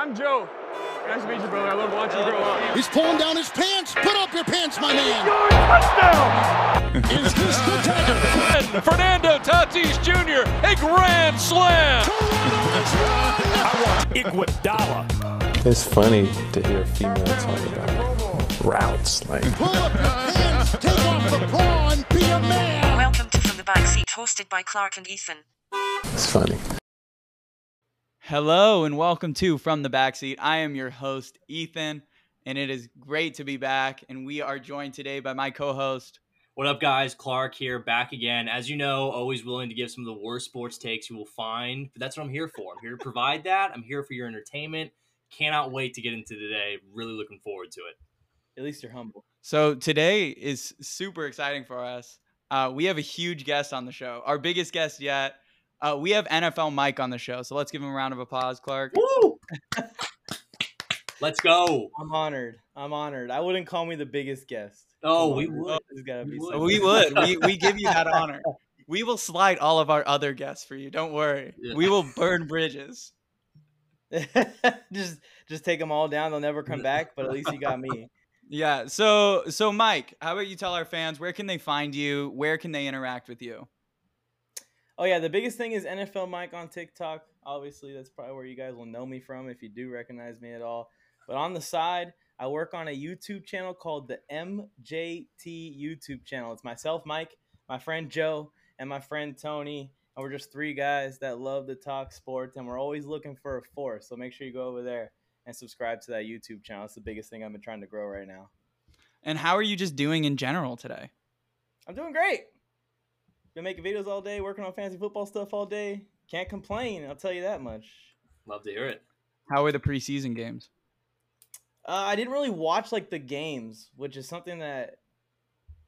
I'm Joe. Nice to meet you, brother. I love watching you grow up. He's pulling down his pants. Put up your pants, my man. Touchdown! Is this the dagger? And Fernando Tatis Jr. a grand slam. Iguodala. It's funny to hear a female talk about routes. Like, Pull up your pants. Take off the bra and be a man. Welcome to From the Backseat, hosted by Clark and Ethan. it's funny. Hello and welcome to From the Backseat. I am your host, Ethan, and it is great to be back. And we are joined today by my co host. What up, guys? Clark here, back again. As you know, always willing to give some of the worst sports takes you will find, but that's what I'm here for. I'm here to provide that. I'm here for your entertainment. Cannot wait to get into today. Really looking forward to it. At least you're humble. So today is super exciting for us. Uh, we have a huge guest on the show, our biggest guest yet. Uh, we have NFL Mike on the show. So let's give him a round of applause, Clark. Woo! Let's go. I'm honored. I'm honored. I wouldn't call me the biggest guest. Oh, we would. There's gotta be We would. We would. We, we give you that honor. We will slide all of our other guests for you. Don't worry. Yeah. We will burn bridges. just just take them all down. They'll never come back. But at least you got me. Yeah. So so Mike, how about you tell our fans where can they find you? Where can they interact with you? Oh yeah, the biggest thing is NFL Mike on TikTok. Obviously, that's probably where you guys will know me from if you do recognize me at all. But on the side, I work on a YouTube channel called the MJT YouTube channel. It's myself, Mike, my friend Joe, and my friend Tony. And we're just three guys that love to talk sports, and we're always looking for a fourth. So make sure you go over there and subscribe to that YouTube channel. It's the biggest thing I've been trying to grow right now. And how are you just doing in general today? I'm doing great. Been making videos all day, working on fantasy football stuff all day. Can't complain. I'll tell you that much. Love to hear it. How were the preseason games? Uh, I didn't really watch like the games, which is something that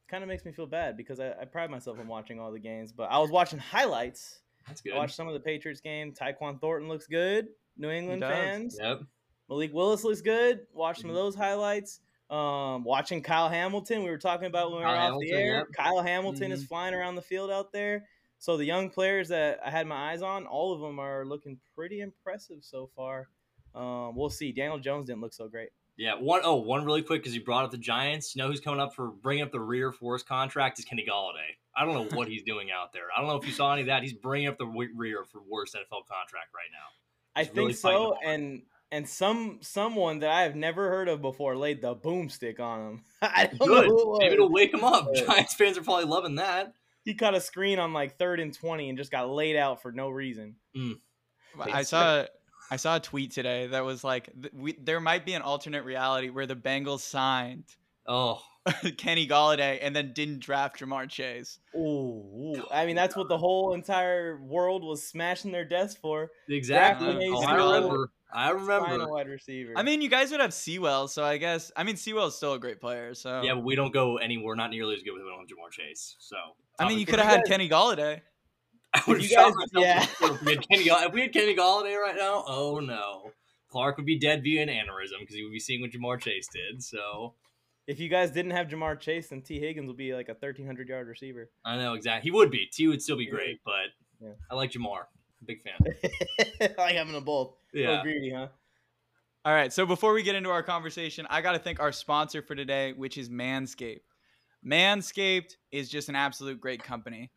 kind of makes me feel bad because I, I pride myself on watching all the games. But I was watching highlights. That's good. I watched some of the Patriots game. Tyquan Thornton looks good. New England fans. Yep. Malik Willis looks good. Watch some of Mhm. those highlights. Um, watching Kyle Hamilton. We were talking about when we were Kyle off the air. yep. Kyle Hamilton is Mhm. flying around the field out there. So the young players that I had my eyes on, all of them are looking pretty impressive so far. Um, we'll see. Daniel Jones didn't look so great. Yeah. One oh one really quick because you brought up the Giants. You know who's coming up for bringing up the rear for worst contract is Kenny Golladay. I don't know what he's doing out there. I don't know if you saw any of that. He's bringing up the rear for worst NFL contract right now. I think really so, and and some someone that I have never heard of before laid the boomstick on him. I don't Good. know it Maybe it'll wake him up. But- Giants fans are probably loving that. He caught a screen on like third and twenty and just got laid out for no reason. Mm. I saw I saw a tweet today that was like we, there might be an alternate reality where the Bengals signed Oh, Kenny Golladay and then didn't draft Ja'Marr Chase. Ooh, ooh. I mean that's what the whole entire world was smashing their desks for. exactly. Drafting a Oh, I remember. I Final wide receiver. I mean, you guys would have Sewell, so I guess I mean Sewell's still a great player. So Yeah, but we don't go anywhere. Not nearly as good with on Ja'Marr Chase. So I mean, you could have had Kenny Golladay. I would have you shot guys- myself yeah. in the foot if we had Kenny. Gall- If we had Kenny Golladay right now, oh no, Clark would be dead via an aneurysm because he would be seeing what Ja'Marr Chase did. So if you guys didn't have Ja'Marr Chase, then Tee Higgins would be like a thirteen hundred yard receiver. I know exactly. He would be. T would still be great, but Yeah. I like Jamar. Big fan. I like having them both. Yeah. Yeah. greedy, huh? All right, so before we get into our conversation, I got to thank our sponsor for today, which is Manscaped. Manscaped is just an absolute great company.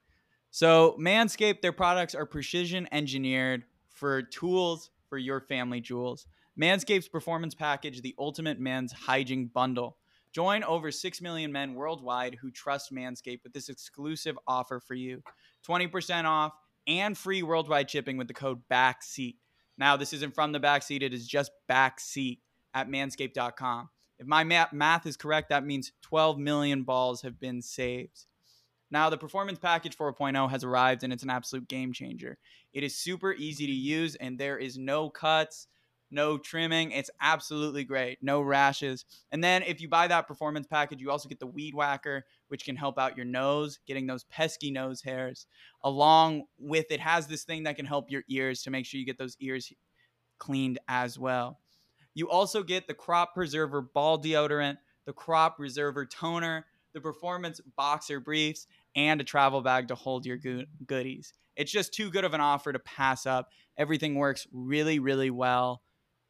So, Manscaped, their products are precision engineered for tools for your family jewels. Manscaped's performance package, the ultimate men's hygiene bundle. Join over 6 million men worldwide who trust Manscaped with this exclusive offer for you 20% off and free worldwide shipping with the code BACKSEAT. Now, this isn't from the backseat, it is just backseat at manscaped.com. If my math is correct, that means 12 million balls have been saved. Now, the Performance Package 4.0 has arrived and it's an absolute game changer. It is super easy to use and there is no cuts, no trimming. It's absolutely great. No rashes. And then if you buy that Performance Package, you also get the Weed Whacker, which can help out your nose, getting those pesky nose hairs along with it has this thing that can help your ears to make sure you get those ears cleaned as well. You also get the crop preserver ball deodorant, the crop preserver toner, the performance boxer briefs, and a travel bag to hold your go- goodies. It's just too good of an offer to pass up. Everything works really, really well.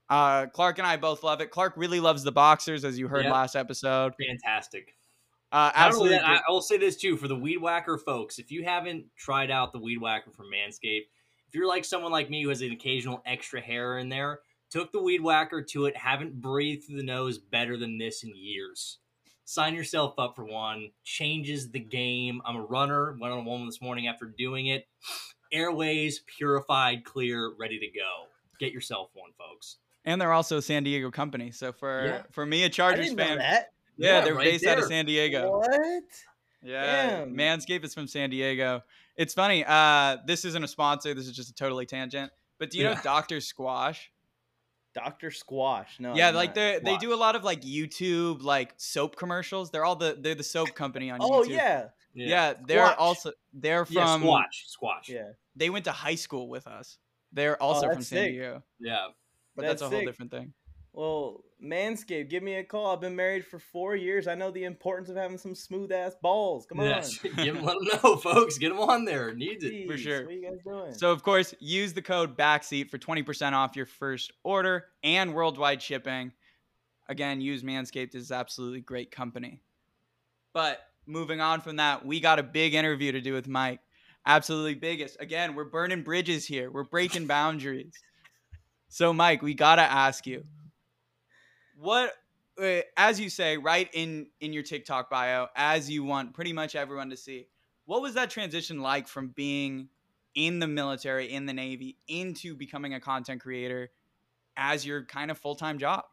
Uh, Clark and I both love it. Clark really loves the boxers, as you heard Yep. last episode. Fantastic. Uh, absolutely. that, I, will say this too for the Weed Whacker folks. If you haven't tried out the Weed Whacker from Manscaped, if you're like someone like me who has an occasional extra hair in there, took the Weed Whacker to it, haven't breathed through the nose better than this in years. Sign yourself up for one. Changes the game. I'm a runner. Went on a one this morning after doing it. Airways purified, clear, ready to go. Get yourself one, folks. And they're also a San Diego company. So for Yeah. for me, a Chargers fan, that. yeah, Yeah, they're right based out of. San Diego. What? Yeah, Damn. Manscaped is from San Diego. It's funny. Uh, this isn't a sponsor. This is just a totally tangent. But do you know Doctor Squatch? Doctor Squatch. No. yeah, I'm like they they do a lot of like YouTube like soap commercials. They're all the they're the soap company on Oh YouTube. Oh yeah. Yeah, they're Squatch. also they're Yeah, from squash. Squash. Yeah. they went to high school with us. They're also from Oh, that's San sick. Diego, Yeah. But that's, That's a whole sick. different thing. Well, Manscaped, give me a call. I've been married for four years. I know the importance of having some smooth ass balls. Come on. Yes. Give 'em- let them know, folks. Get them on there. Needs it. For sure. What are you guys doing? So of course, use the code backseat for 20% off your first order and worldwide shipping. Again, use Manscaped This is absolutely great company. But moving on from that, we got a big interview to do with Mike. Absolutely biggest. Again, we're burning bridges here. We're breaking boundaries. So Mike, we got to ask you. What uh, as you say right in in your TikTok bio, as you want pretty much everyone to see. What was that transition like from being in the military, in the Navy, into becoming a content creator as your kind of full time job?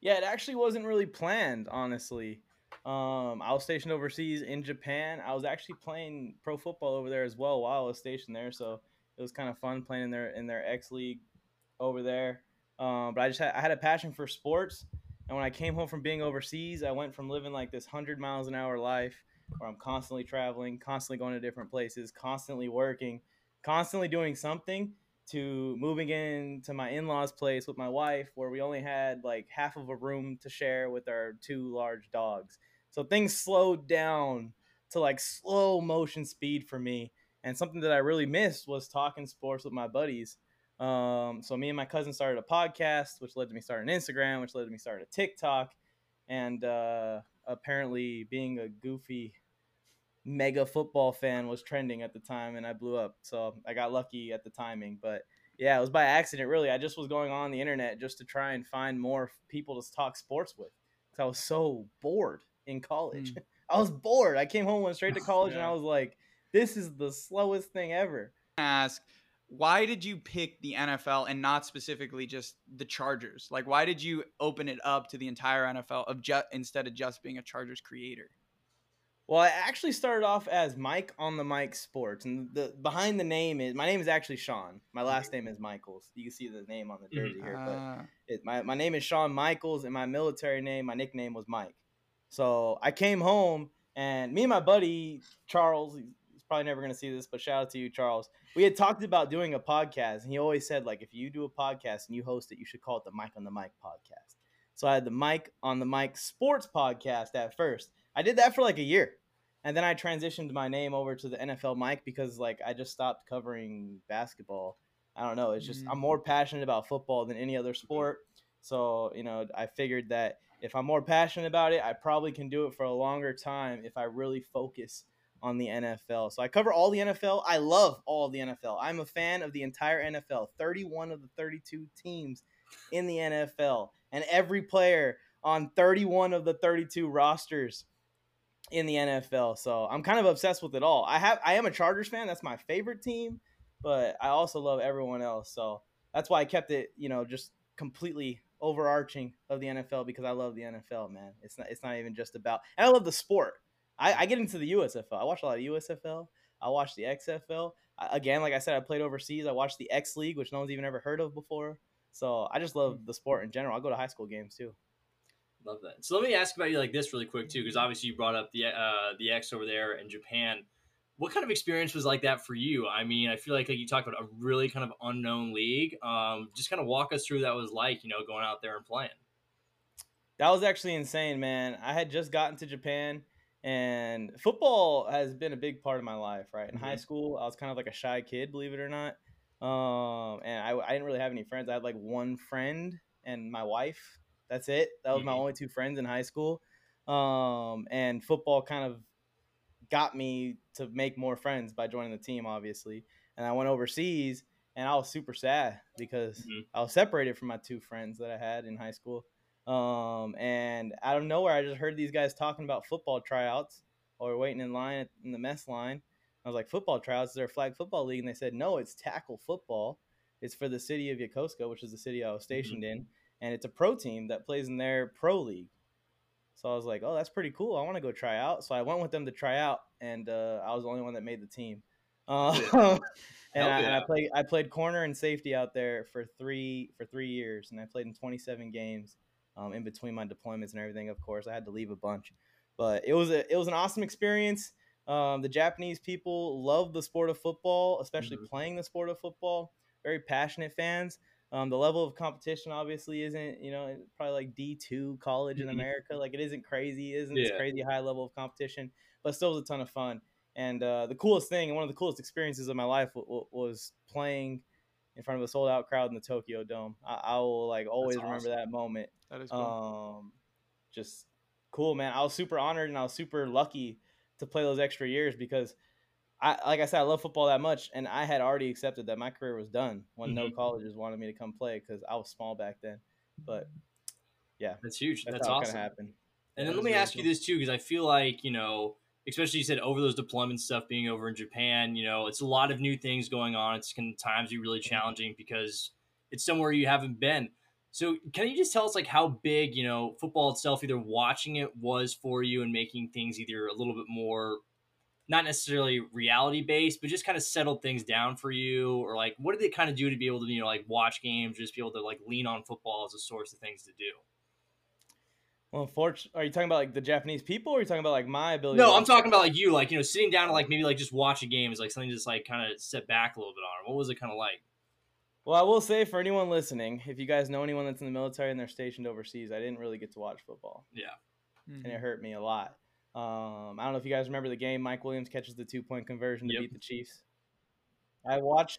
Yeah, it actually wasn't really planned, honestly. Um, I was stationed overseas in Japan. I was actually playing pro football over there as well while I was stationed there, so it was kind of fun playing in their in their X league over there. Um, but I just had I had a passion for sports, and when I came home from being overseas, I went from living like this hundred miles an hour life where I'm constantly traveling, constantly going to different places, constantly working, constantly doing something to moving into my in-laws place with my wife where we only had like half of a room to share with our two large dogs so things slowed down to like slow motion speed for me and something that i really missed was talking sports with my buddies um, so me and my cousin started a podcast which led to me starting instagram which led to me starting a tiktok and uh, apparently being a goofy mega football fan was trending at the time and I blew up. So I got lucky at the timing. But yeah, it was by accident really. I just was going on the internet just to try and find more people to talk sports with. Cause I was so bored in college. I was bored. I came home, went straight to college, and I was like, this is the slowest thing ever. Ask, why did you pick the NFL and not specifically just the Chargers? Like, why did you open it up to the entire NFL of ju- instead of just being a Chargers creator? Well, I actually started off as Mike on the Mike Sports, and the behind the name is my name is actually Sean. My last name is Michaels. You can see the name on the jersey here, but Ah. it, my, my name is Sean Michaels, and my military name, my nickname was Mike. So I came home, and me and my buddy Charles, probably never gonna see this, but shout out to you, Charles. We had talked about doing a podcast, and he always said like, if you do a podcast and you host it, you should call it the Mike on the Mike podcast. So I had the Mike on the Mike Sports podcast at first. I did that for like a year, and then I transitioned my name over to the NFL Mike because like I just stopped covering basketball. I don't know. It's just Mhm. I'm more passionate about football than any other sport. So, you know, I figured that if I'm more passionate about it, I probably can do it for a longer time if I really focus on the NFL. So I cover all the NFL. I love all the NFL. I'm a fan of the entire NFL, 31 of the 32 teams in the NFL, and every player on 31 of the 32 rosters in the NFL. So I'm kind of obsessed with it all. I have I am a Chargers fan. That's my favorite team, but I also love everyone else. So that's why I kept it, you know, just completely overarching of the NFL because I love the NFL, man. It's not it's not even just about and I love the sport. I, I get into the USFL. I watch a lot of USFL. I watch the XFL. I, again, like I said, I played overseas. I watched the X League, which no one's even ever heard of before. So I just love the sport in general. I go to high school games too. Love that. So let me ask about you like this really quick too, because obviously you brought up the uh, the X over there in Japan. What kind of experience was like that for you? I mean, I feel like, like you talked about a really kind of unknown league. Um, just kind of walk us through that was like, you know, going out there and playing. That was actually insane, man. I had just gotten to Japan and football has been a big part of my life, right? In high Mhm. school, I was kind of like a shy kid, believe it or not. Um, and I, I didn't really have any friends. I had like one friend and my wife. That's it. That was my Mhm. only two friends in high school. Um, and football kind of got me to make more friends by joining the team, obviously. And I went overseas, and I was super sad because Mhm. I was separated from my two friends that I had in high school. Um, and out of nowhere, I just heard these guys talking about football tryouts or waiting in line in the mess line. I was like, football tryouts? Is there a flag football league? And they said, no, it's tackle football. It's for the city of Yokosuka, which is the city I was stationed in. And it's a pro team that plays in their pro league. So I was like, oh, that's pretty cool. I want to go try out. So I went with them to try out, and uh, I was the only one that made the team. Uh, and, I, and I played I played corner and safety out there for three for three years, and I played in 27 games um, in between my deployments and everything. Of course, I had to leave a bunch, but it was a it was an awesome experience. Um, the Japanese people love the sport of football, especially Mhm. playing the sport of football. Very passionate fans. Um, the level of competition obviously isn't, you know, probably like D two college in Mhm. America. Like it isn't crazy, it isn't Yeah. crazy high level of competition, but still was a ton of fun. And uh, the coolest thing, and one of the coolest experiences of my life, w- w- was playing in front of a sold out crowd in the Tokyo Dome. I, I will like always remember that moment. That is cool. Um, just cool, man. I was super honored and I was super lucky to play those extra years because I, like I said, I love football that much, and I had already accepted that my career was done when no Mhm. colleges wanted me to come play because I was small back then. But yeah, That's huge. that's, That's, awesome. happened. And then let me really ask you this too, because I feel like you know, especially you said over those deployment stuff being over in Japan. You know, it's a lot of new things going on. It's can times be really mm-hmm. challenging because it's somewhere you haven't been. So can you just tell us like how big you know football itself, either watching it was for you and making things either a little bit more, not necessarily reality based, but just kind of settled things down for you, or like what did they kind of do to be able to you know like watch games, just be able to like lean on football as a source of things to do. Well, unfortunately, are you talking about like the Japanese people, or are you talking about like my ability? No, to I'm talking about like you, like you know, sitting down to like maybe like just watch a game is like something to just like kind of sit back a little bit on. What was it kind of like? Well, I will say for anyone listening, if you guys know anyone that's in the military and they're stationed overseas, I didn't really get to watch football. Yeah, Mhm. and it hurt me a lot. Um, I don't know if you guys remember the game. Mike Williams catches the two point conversion to Yep. beat the Chiefs. I watched.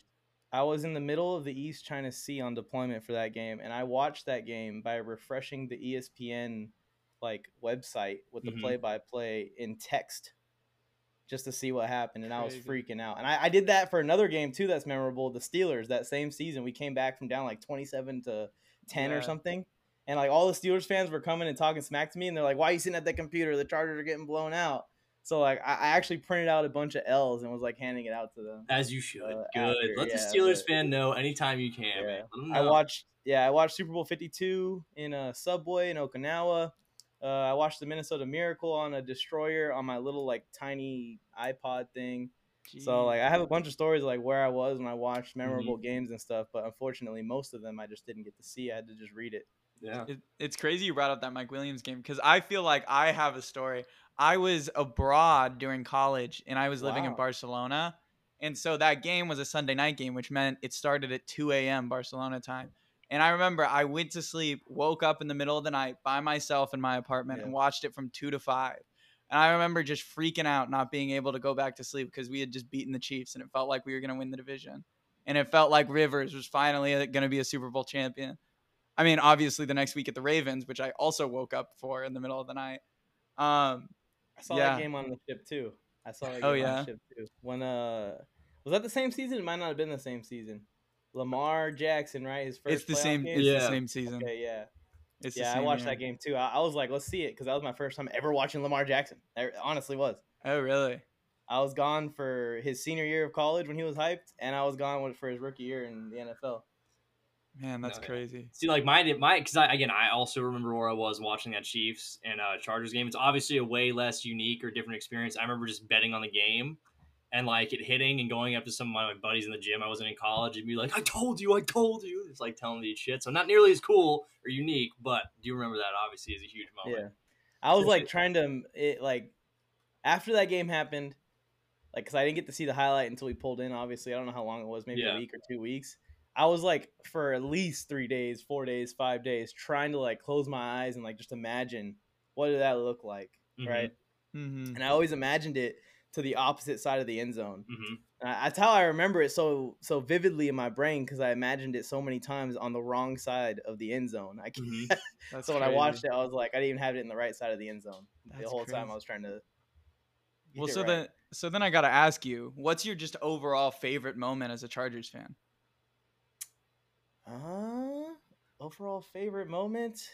I was in the middle of the East China Sea on deployment for that game, and I watched that game by refreshing the ESPN like website with the Mhm. play by play in text just to see what happened, and I was freaking out. And I, I did that for another game too. That's memorable. The Steelers that same season, we came back from down like twenty seven to ten Yeah. or something. And like all the Steelers fans were coming and talking smack to me, and they're like, "Why are you sitting at that computer? The Chargers are getting blown out." So like, I, I actually printed out a bunch of L's and was like handing it out to them. as you should. Uh, Good. after, Let the Steelers but- fan know anytime you can. Yeah. Man. Let 'em I watched, yeah, I watched Super Bowl Fifty Two in a subway in Okinawa. Uh, I watched the Minnesota Miracle on a destroyer on my little like tiny iPod thing. So like, I have a bunch of stories like where I was when I watched memorable games and stuff. But unfortunately, most of them I just didn't get to see. I had to just read it. Yeah. It, it's crazy you brought up that Mike Williams game because I feel like I have a story. I was abroad during college and I was living in Barcelona. And so that game was a Sunday night game, which meant it started at 2 a.m. Barcelona time. And I remember I went to sleep, woke up in the middle of the night by myself in my apartment and watched it from 2 to 5. And I remember just freaking out, not being able to go back to sleep because we had just beaten the Chiefs and it felt like we were going to win the division. And it felt like Rivers was finally going to be a Super Bowl champion. I mean, obviously the next week at the Ravens, which I also woke up for in the middle of the night. Um, I saw Yeah. that game on the ship too. I saw that game Oh, on yeah? the ship too. When uh, was that the same season? It might not have been the same season. Lamar Jackson, right? His first. it's the same. game? It's Yeah. the same season. Okay, yeah. It's the yeah, I watched year. that game too. I, I was like, let's see it because that was my first time ever watching Lamar Jackson. It honestly was. Oh, really? I was gone for his senior year of college when he was hyped, and I was gone for his rookie year in the NFL. Man, that's No, yeah. crazy. See, like mine, my because I again, I also remember where I was watching that Chiefs and uh, Chargers game. It's obviously a way less unique or different experience. I remember just betting on the game and like it hitting and going up to some of my buddies in the gym. I wasn't in college and be like, "I told you, I told you." It's like telling these shit. So not nearly as cool or unique, but do you remember that? Obviously, is a huge moment. Yeah, I was like trying to it like after that game happened, like because I didn't get to see the highlight until we pulled in. Obviously, I don't know how long it was, maybe Yeah. a week or two weeks. I was like for at least three days, four days, five days, trying to like close my eyes and like just imagine what did that look like, Mhm. right? Mm-hmm. And I always imagined it to the opposite side of the end zone. hmm And That's how I remember it so so vividly in my brain because I imagined it so many times on the wrong side of the end zone. I can't, Mhm. That's so when I watched it, I was like, I didn't even have it in the right side of the end zone the That's whole time. I was trying to. Well, so right. then, so then I gotta ask you, what's your just overall favorite moment as a Chargers fan? Uh, overall favorite moment?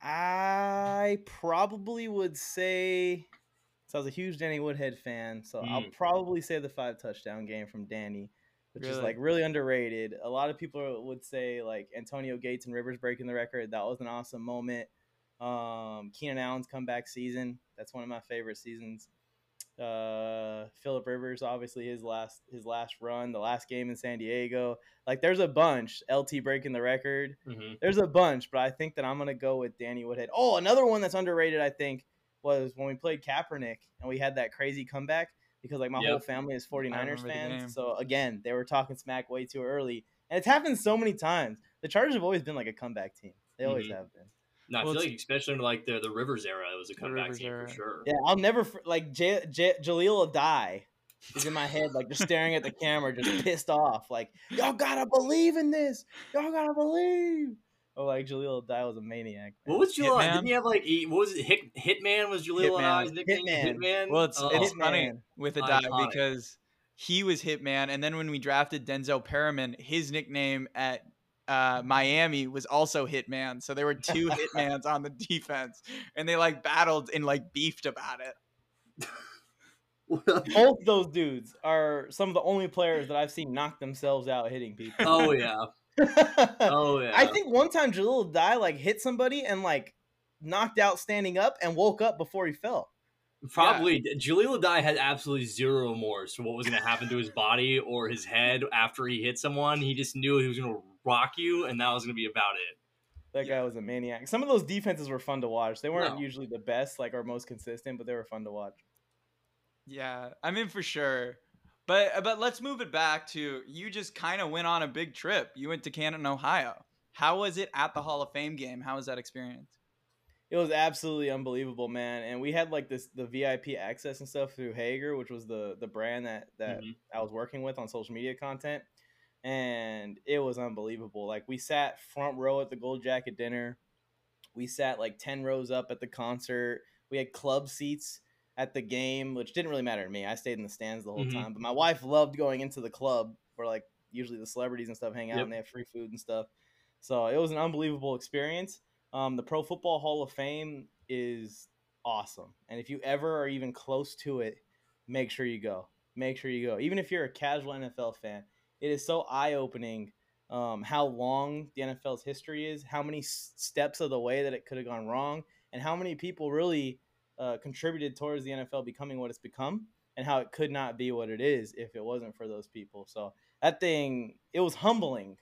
I probably would say. So I was a huge Danny Woodhead fan, so I'll Mm. probably say the five touchdown game from Danny, which is like really underrated. A lot of people would say like Antonio Gates and Rivers breaking the record. That was an awesome moment. Um, Keenan Allen's comeback season. That's one of my favorite seasons. Uh, Philip Rivers, obviously his last his last run, the last game in San Diego. Like there's a bunch. LT breaking the record. hmm There's a bunch, but I think that I'm gonna go with Danny Woodhead. Oh, another one that's underrated, I think, was when we played Kaepernick and we had that crazy comeback because like my whole family is 49ers remember the game. fans. So again, they were talking smack way too early. And it's happened so many times. The Chargers have always been like a comeback team. They always Mhm. have been. No, I Well, feel like especially in like the the Rivers era, it was a comeback Rivers team era. for sure. Yeah, I'll never like J- J- Jahleel Addae. He's in my head, like just staring at the camera, just pissed off. Like y'all gotta believe in this. Y'all gotta believe. Oh, like Jahleel Addae was a maniac. What was Jahleel? Hitman? Didn't he have like he, what was it? Hit, Hitman was Jahleel Hitman. Addae's nickname. Hitman. Hitman. Well, it's Oh. it's funny Hitman. with the die because he was Hitman, and then when we drafted Denzel Perryman, his nickname at uh, Miami was also Hitman. So there were two Hitmans on the defense, and they like battled and like beefed about it. Both those dudes are some of the only players that I've seen knock themselves out hitting people. oh yeah. Oh yeah. I think one time Jahleel Addae like hit somebody and like knocked out standing up and woke up before he fell. Probably Jahleel Addae had absolutely zero remorse for what was going to happen to his body or his head after he hit someone. He just knew he was going to rock you, and that was going to be about it. That guy was a maniac. Some of those defenses were fun to watch. They weren't No. usually the best, like or most consistent, but they were fun to watch. Yeah, I mean for sure. But but let's move it back to you. Just kind of went on a big trip. You went to Canton, Ohio. How was it at the Hall of Fame game? How was that experience? It was absolutely unbelievable, man. And we had like this the VIP access and stuff through Hager, which was the the brand that that Mhm. I was working with on social media content. And it was unbelievable. Like we sat front row at the Gold Jacket dinner. We sat like 10 rows up at the concert. We had club seats at the game, which didn't really matter to me. I stayed in the stands the whole Mhm. time. But my wife loved going into the club where like usually the celebrities and stuff hang out Yep. and they have free food and stuff. So it was an unbelievable experience. Um, the Pro Football Hall of Fame is awesome, and if you ever are even close to it, make sure you go. Make sure you go. Even if you're a casual NFL fan, it is so eye opening um, how long the NFL's history is, how many s- steps of the way that it could have gone wrong, and how many people really uh, contributed towards the NFL becoming what it's become, and how it could not be what it is if it wasn't for those people. So that thing, it was humbling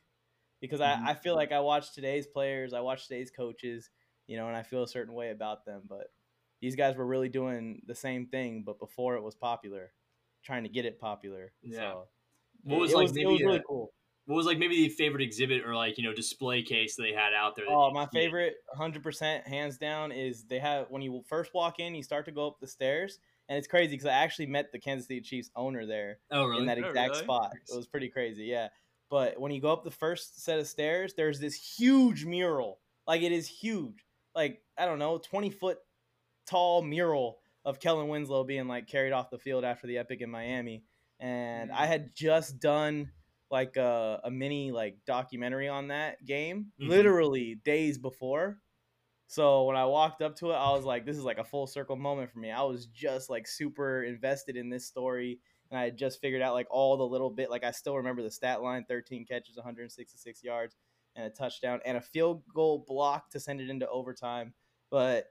because Mhm. I, I feel like I watch today's players, I watch today's coaches, you know, and I feel a certain way about them. But these guys were really doing the same thing, but before it was popular, trying to get it popular. Yeah. So What was it like was, it was really a- cool. What was like maybe the favorite exhibit or like you know display case they had out there? Oh, my favorite, hundred percent, hands down, is they have when you first walk in, you start to go up the stairs, and it's crazy because I actually met the Kansas City Chiefs owner there Oh really? in that Oh, exact really? spot. It was pretty crazy, yeah. But when you go up the first set of stairs, there's this huge mural. Like it is huge. Like I don't know, twenty foot tall mural of Kellen Winslow being like carried off the field after the epic in Miami. And I mm. had just done like a, a mini like documentary on that game, Mhm. literally days before. So when I walked up to it, I was like, this is like a full circle moment for me. I was just like super invested in this story. And I had just figured out like all the little bit, like I still remember the stat line 13 catches, 166 yards, and a touchdown, and a field goal block to send it into overtime. But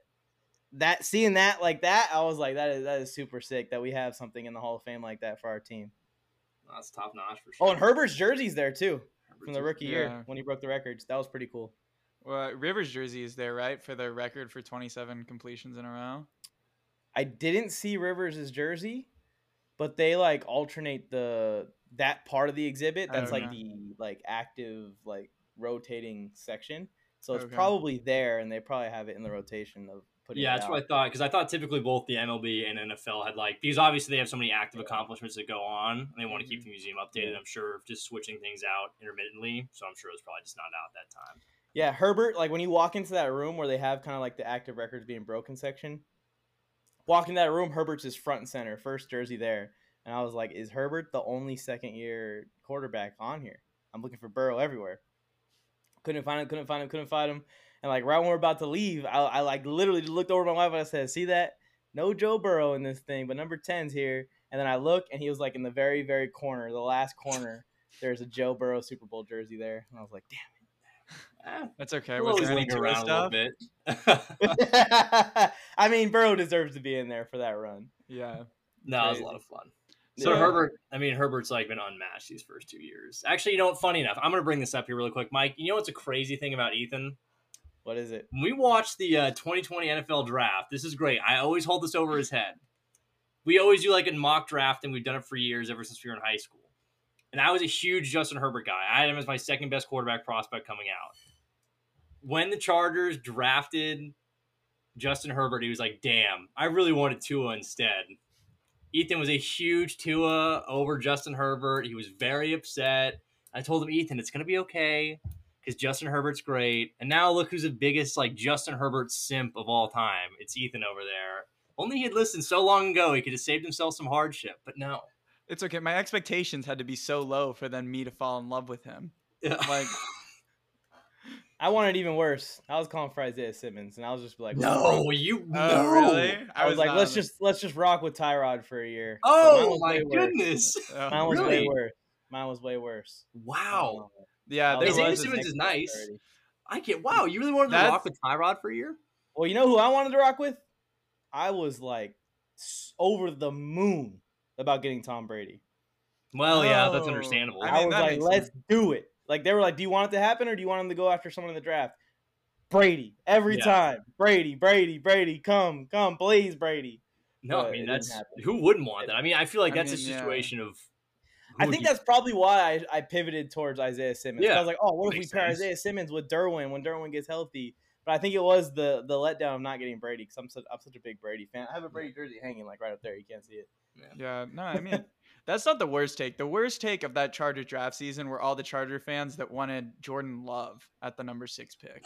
that seeing that like that, I was like, that is that is super sick that we have something in the Hall of Fame like that for our team. That's top notch for sure. Oh, and Herbert's jersey's there too from the rookie Yeah. year when he broke the records. That was pretty cool. Well, Rivers jersey is there, right, for the record for 27 completions in a row. I didn't see Rivers' jersey, but they like alternate the that part of the exhibit. That's like Okay. the like active like rotating section. So it's Okay. probably there, and they probably have it in the rotation of putting Yeah, that's out. what I thought because I thought typically both the MLB and NFL had like because obviously they have so many active accomplishments that go on and they want to keep Mm-hmm. the museum updated. I'm sure just switching things out intermittently, so I'm sure it was probably just not out that time. Yeah, Herbert, like when you walk into that room where they have kind of like the active records being broken section, walk in that room, Herbert's is front and center, first jersey there. And I was like, is Herbert the only second year quarterback on here? I'm looking for Burrow everywhere. Couldn't find him, couldn't find him, couldn't find him. And like right when we're about to leave, I, I like literally just looked over my wife and I said, see that? No Joe Burrow in this thing, but number 10's here. And then I look and he was like in the very, very corner, the last corner. There's a Joe Burrow Super Bowl jersey there. And I was like, damn. That's okay. we'll Was always there any linger around a little stuff? bit. I mean, Burrow deserves to be in there for that run. Yeah. no, it was a lot of fun. So Yeah. Herbert, I mean Herbert's like been unmatched these first two years. Actually, you know what? Funny enough, I'm gonna bring this up here really quick, Mike. You know what's a crazy thing about Ethan? What is it? When we watched the uh, 2020 NFL draft, this is great. I always hold this over his head. We always do like a mock draft, and we've done it for years, ever since we were in high school. And I was a huge Justin Herbert guy. I had him as my second best quarterback prospect coming out. When the Chargers drafted Justin Herbert, he was like, damn, I really wanted Tua instead. Ethan was a huge Tua over Justin Herbert. He was very upset. I told him, Ethan, it's going to be okay because Justin Herbert's great. And now look who's the biggest like Justin Herbert simp of all time. It's Ethan over there. Only he had listened so long ago, he could have saved himself some hardship. But no, It's okay. My expectations had to be so low for then me to fall in love with him. Like, I wanted even worse. I was calling for Isaiah Simmons, and I was just like, no, you oh, no. really? I was like, let's on the- just let's just rock with Tyrod for a year. But oh mine Oh was my way worse. goodness! Oh, Mine was way worse. Mine was way worse. Wow, yeah, I there Isaiah was. Simmons is nice. already. I can't. Wow, you really wanted to That's- rock with Tyrod for a year? Well, you know who I wanted to rock with? I was like over the moon about getting Tom Brady. Well, yeah, that's Oh. understandable. I I, was like, let's sense. do it. Like they were like, do you want it to happen or do you want him to go after someone in the draft? Brady every Yeah. time. Brady, Brady, Brady, come, come, please, Brady. no, but I mean that's who wouldn't want that. I mean, I feel like I that's mean, a yeah. situation of. Who I think you- that's probably why I, I pivoted towards Isaiah Simmons. 'Cause I was like, oh, what if we makes pair sense. Isaiah Simmons with Derwin when Derwin gets healthy? But I think it was the the letdown of not getting Brady because I'm such, I'm such a big Brady fan. I have a Brady jersey hanging like right up there. You can't see it. Yeah, no, I mean, that's not the worst take. The worst take of that Charger draft season were all the Charger fans that wanted Jordan Love at the number six pick.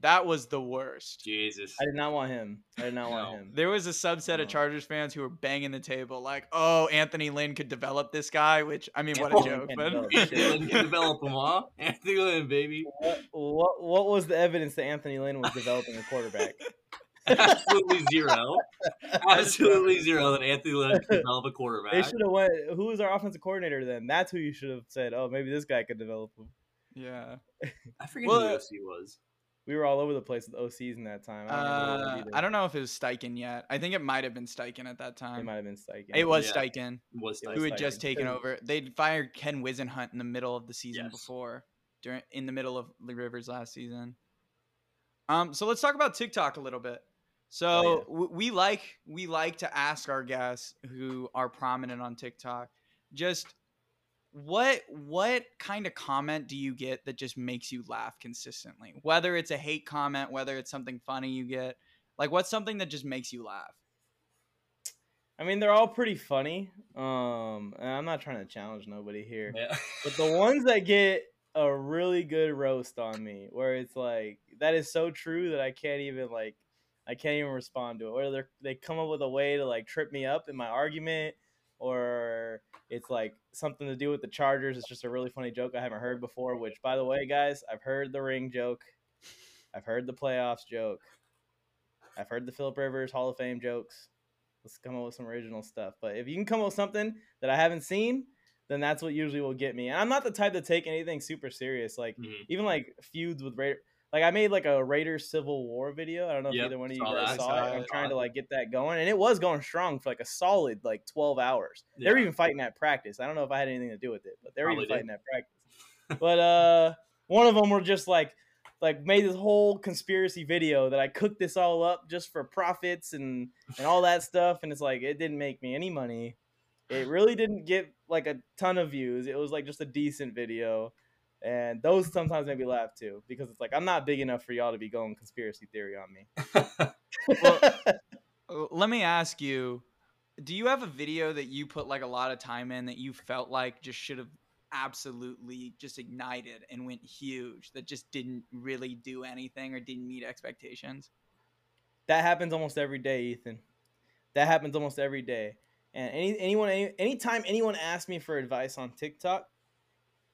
That was the worst. Jesus. I did not want him. I did not want him. There was a subset No. of Chargers fans who were banging the table, like, "Oh, Anthony Lynn could develop this guy," which I mean, what a Oh, joke, can't but develop Lynn can develop them, huh? Anthony Lynn, baby. What, what what was the evidence that Anthony Lynn was developing a quarterback? Absolutely zero. Absolutely zero that Anthony Lynn can develop a quarterback. They should have went. Who was our offensive coordinator then? That's who you should have said. Oh, maybe this guy could develop him. yeah. I forget Well, who the uh, OC was. We were all over the place with OCs in that time. I don't, remember who it was Uh, either. I don't know if it was Steichen yet. I think it might have been Steichen at that time. It might have been Steichen. It was Yeah. Steichen Was It who had just taken over. They'd fired Ken Whisenhunt in the middle of the season Yes. before, during in the middle of Lee Rivers last season. Um, so let's talk about TikTok a little bit. So Oh, yeah. w- we like we like to ask our guests who are prominent on TikTok, just what what kind of comment do you get that just makes you laugh consistently? Whether it's a hate comment, whether it's something funny you get, like what's something that just makes you laugh? I mean, they're all pretty funny. Um, and I'm not trying to challenge nobody here, Yeah. but the ones that get a really good roast on me, where it's like that is so true that I can't even like I can't even respond to it. Where they they come up with a way to like trip me up in my argument, or it's like something to do with the Chargers. It's just a really funny joke I haven't heard before. Which, by the way, guys, I've heard the ring joke, I've heard the playoffs joke, I've heard the Philip Rivers Hall of Fame jokes. Let's come up with some original stuff. But if you can come up with something that I haven't seen, then that's what usually will get me. And I'm not the type to take anything super serious. Like Mhm. even like feuds with Raider. Like I made like a Raiders Civil War video. I don't know if Yep, either one of you saw guys saw saw it. I'm trying to like get that going, and it was going strong for like a solid like 12 hours. They were even fighting at practice. I don't know if I had anything to do with it, but they were Probably even did. fighting at practice. but uh, one of them were just like like made this whole conspiracy video that I cooked this all up just for profits and and all that stuff, and it's like it didn't make me any money. It really didn't get like a ton of views. It was like just a decent video. And those sometimes make me laugh too because it's like I'm not big enough for y'all to be going conspiracy theory on me. Well, Let me ask you, do you have a video that you put like a lot of time in that you felt like just should have absolutely just ignited and went huge that just didn't really do anything or didn't meet expectations? that happens almost every day, Ethan. That happens almost every day. And any anyone any, anytime anyone asks me for advice on TikTok,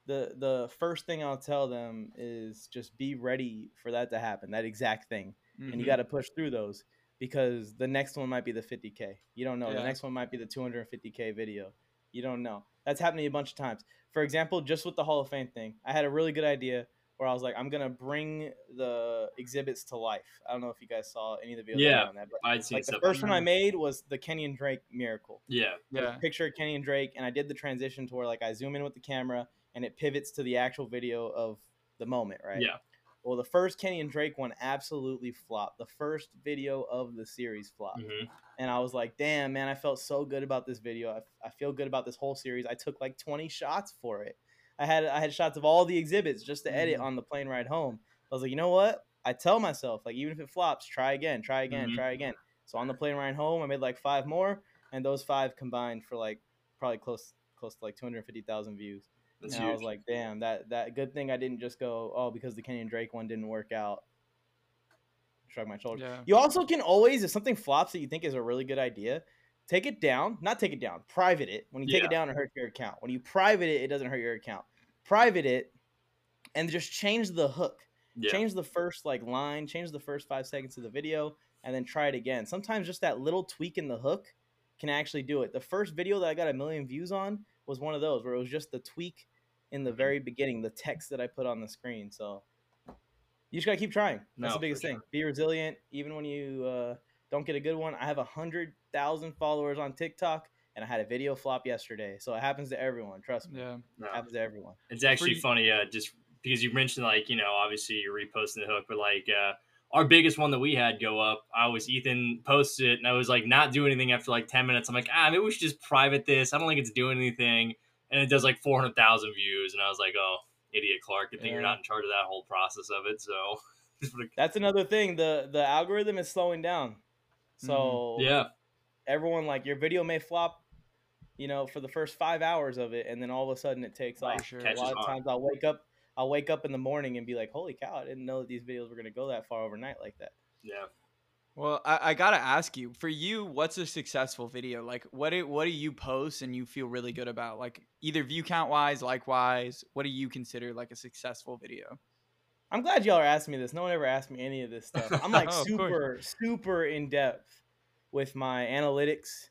the the first thing I'll tell them is just be ready for that to happen, that exact thing. And you Mhm. got to push through those because the next one might be the 50k. You don't know. The next one might be the 250k video. You don't know. That's happened to me a bunch of times. For example, just with the Hall of Fame thing, I had a really good idea where I was like, I'm gonna bring the exhibits to life. I don't know if you guys saw any of the videos Yeah. on that, but I'd seen like the stuff. first one I made was the Kenyan Drake miracle. yeah, Yeah. Picture of Kenyan Drake, and I did the transition to where like I zoom in with the camera and it pivots to the actual video of the moment, right? yeah, Well, the first Kenyan Drake one absolutely flopped. The first video of the series flopped. mhm, And I was like, damn, man, I felt so good about this video. I, I feel good about this whole series. I took like 20 shots for it. I had I had shots of all the exhibits just to edit Mhm. on the plane ride home. I was like, you know what? I tell myself, like, even if it flops, try again, try again, Mhm. try again. So on the plane ride home, I made like five more, and those five combined for like probably close close to like 250,000 views. That's and I was like, damn, that that good thing I didn't just go, oh, because the Kenyan Drake one didn't work out. Shrug my shoulders. Yeah. You also can always, if something flops that you think is a really good idea, take it down. Not take it down. Private it. When you take Yeah. it down, it hurts your account. When you private it, it doesn't hurt your account. Private it, and just change the hook. yeah, Change the first like line. Change the first five seconds of the video, and then try it again. Sometimes just that little tweak in the hook can actually do it. The first video that I got a million views on was one of those where it was just the tweak in the very beginning, the text that I put on the screen. So you just gotta keep trying. That's No, the for biggest thing. Be resilient, even when you uh, don't get a good one. I have a hundred thousand followers on TikTok, and I had a video flop yesterday. So it happens to everyone. Trust me, Yeah. no. it happens to everyone. It's actually you- funny, uh, just because you mentioned like you know, obviously you're reposting the hook, but like uh, our biggest one that we had go up, I was Ethan posted it, and I was like not doing anything after like ten minutes. I'm like, ah, maybe we should just private this. I don't think it's doing anything, and it does like four hundred thousand views, and I was like, oh, idiot Clark, good thing you're not in charge of that whole process of it. So, That's another thing. the The algorithm is slowing down. So Mm-hmm. yeah, everyone like your video may flop you know for the first five hours of it and then all of a sudden it takes Right, off sure. a lot of on. times i'll wake up i'll wake up in the morning and be like holy cow i didn't know that these videos were going to go that far overnight like that yeah. Well, I, I gotta ask you, for you, what's a successful video? Like, what do, what do you post and you feel really good about? Like, either view count wise, like wise, what do you consider like a successful video? i'm glad y'all are asking me this no one ever asked me any of this stuff i'm like Oh, super super in depth with my analytics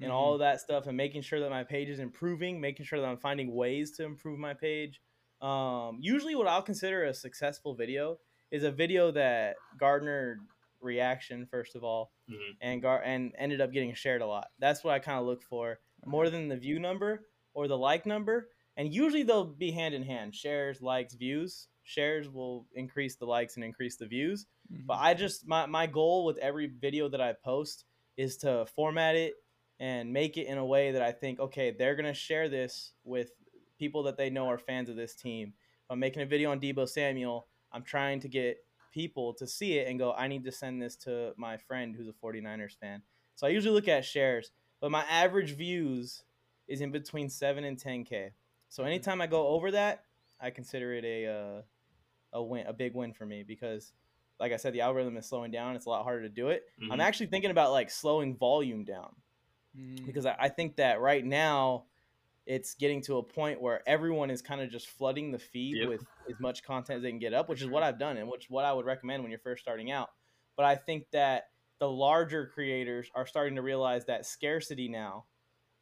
and Mhm. all of that stuff and making sure that my page is improving making sure that i'm finding ways to improve my page um, usually what i'll consider a successful video is a video that garnered reaction first of all Mhm. and gar- and ended up getting shared a lot that's what i kind of look for more than the view number or the like number and usually they'll be hand in hand shares likes views shares will increase the likes and increase the views Mhm. but I just my my goal with every video that I post is to format it and make it in a way that I think okay they're gonna share this with people that they know are fans of this team. If I'm making a video on Deebo Samuel. I'm trying to get people to see it and go I need to send this to my friend who's a 49ers fan. So I usually look at shares, but my average views is in between 7 and 10k. So anytime I go over that, I consider it a uh, a win, a big win for me because like I said, the algorithm is slowing down. It's a lot harder to do it. I'm Mhm. actually thinking about like slowing volume down Mhm. because I, I think that right now it's getting to a point where everyone is kind of just flooding the feed Yep. with as much content as they can get up, which is what I've done and which what I would recommend when you're first starting out. But I think that the larger creators are starting to realize that scarcity now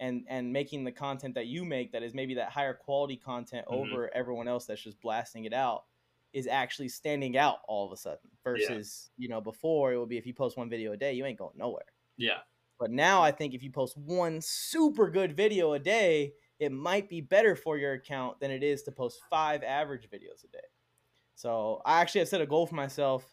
and and making the content that you make that is maybe that higher quality content Mhm. over everyone else that's just blasting it out is actually standing out all of a sudden versus you know before it would be if you post one video a day you ain't going nowhere Yeah. but now I think if you post one super good video a day, it might be better for your account than it is to post five average videos a day. So I actually have set a goal for myself.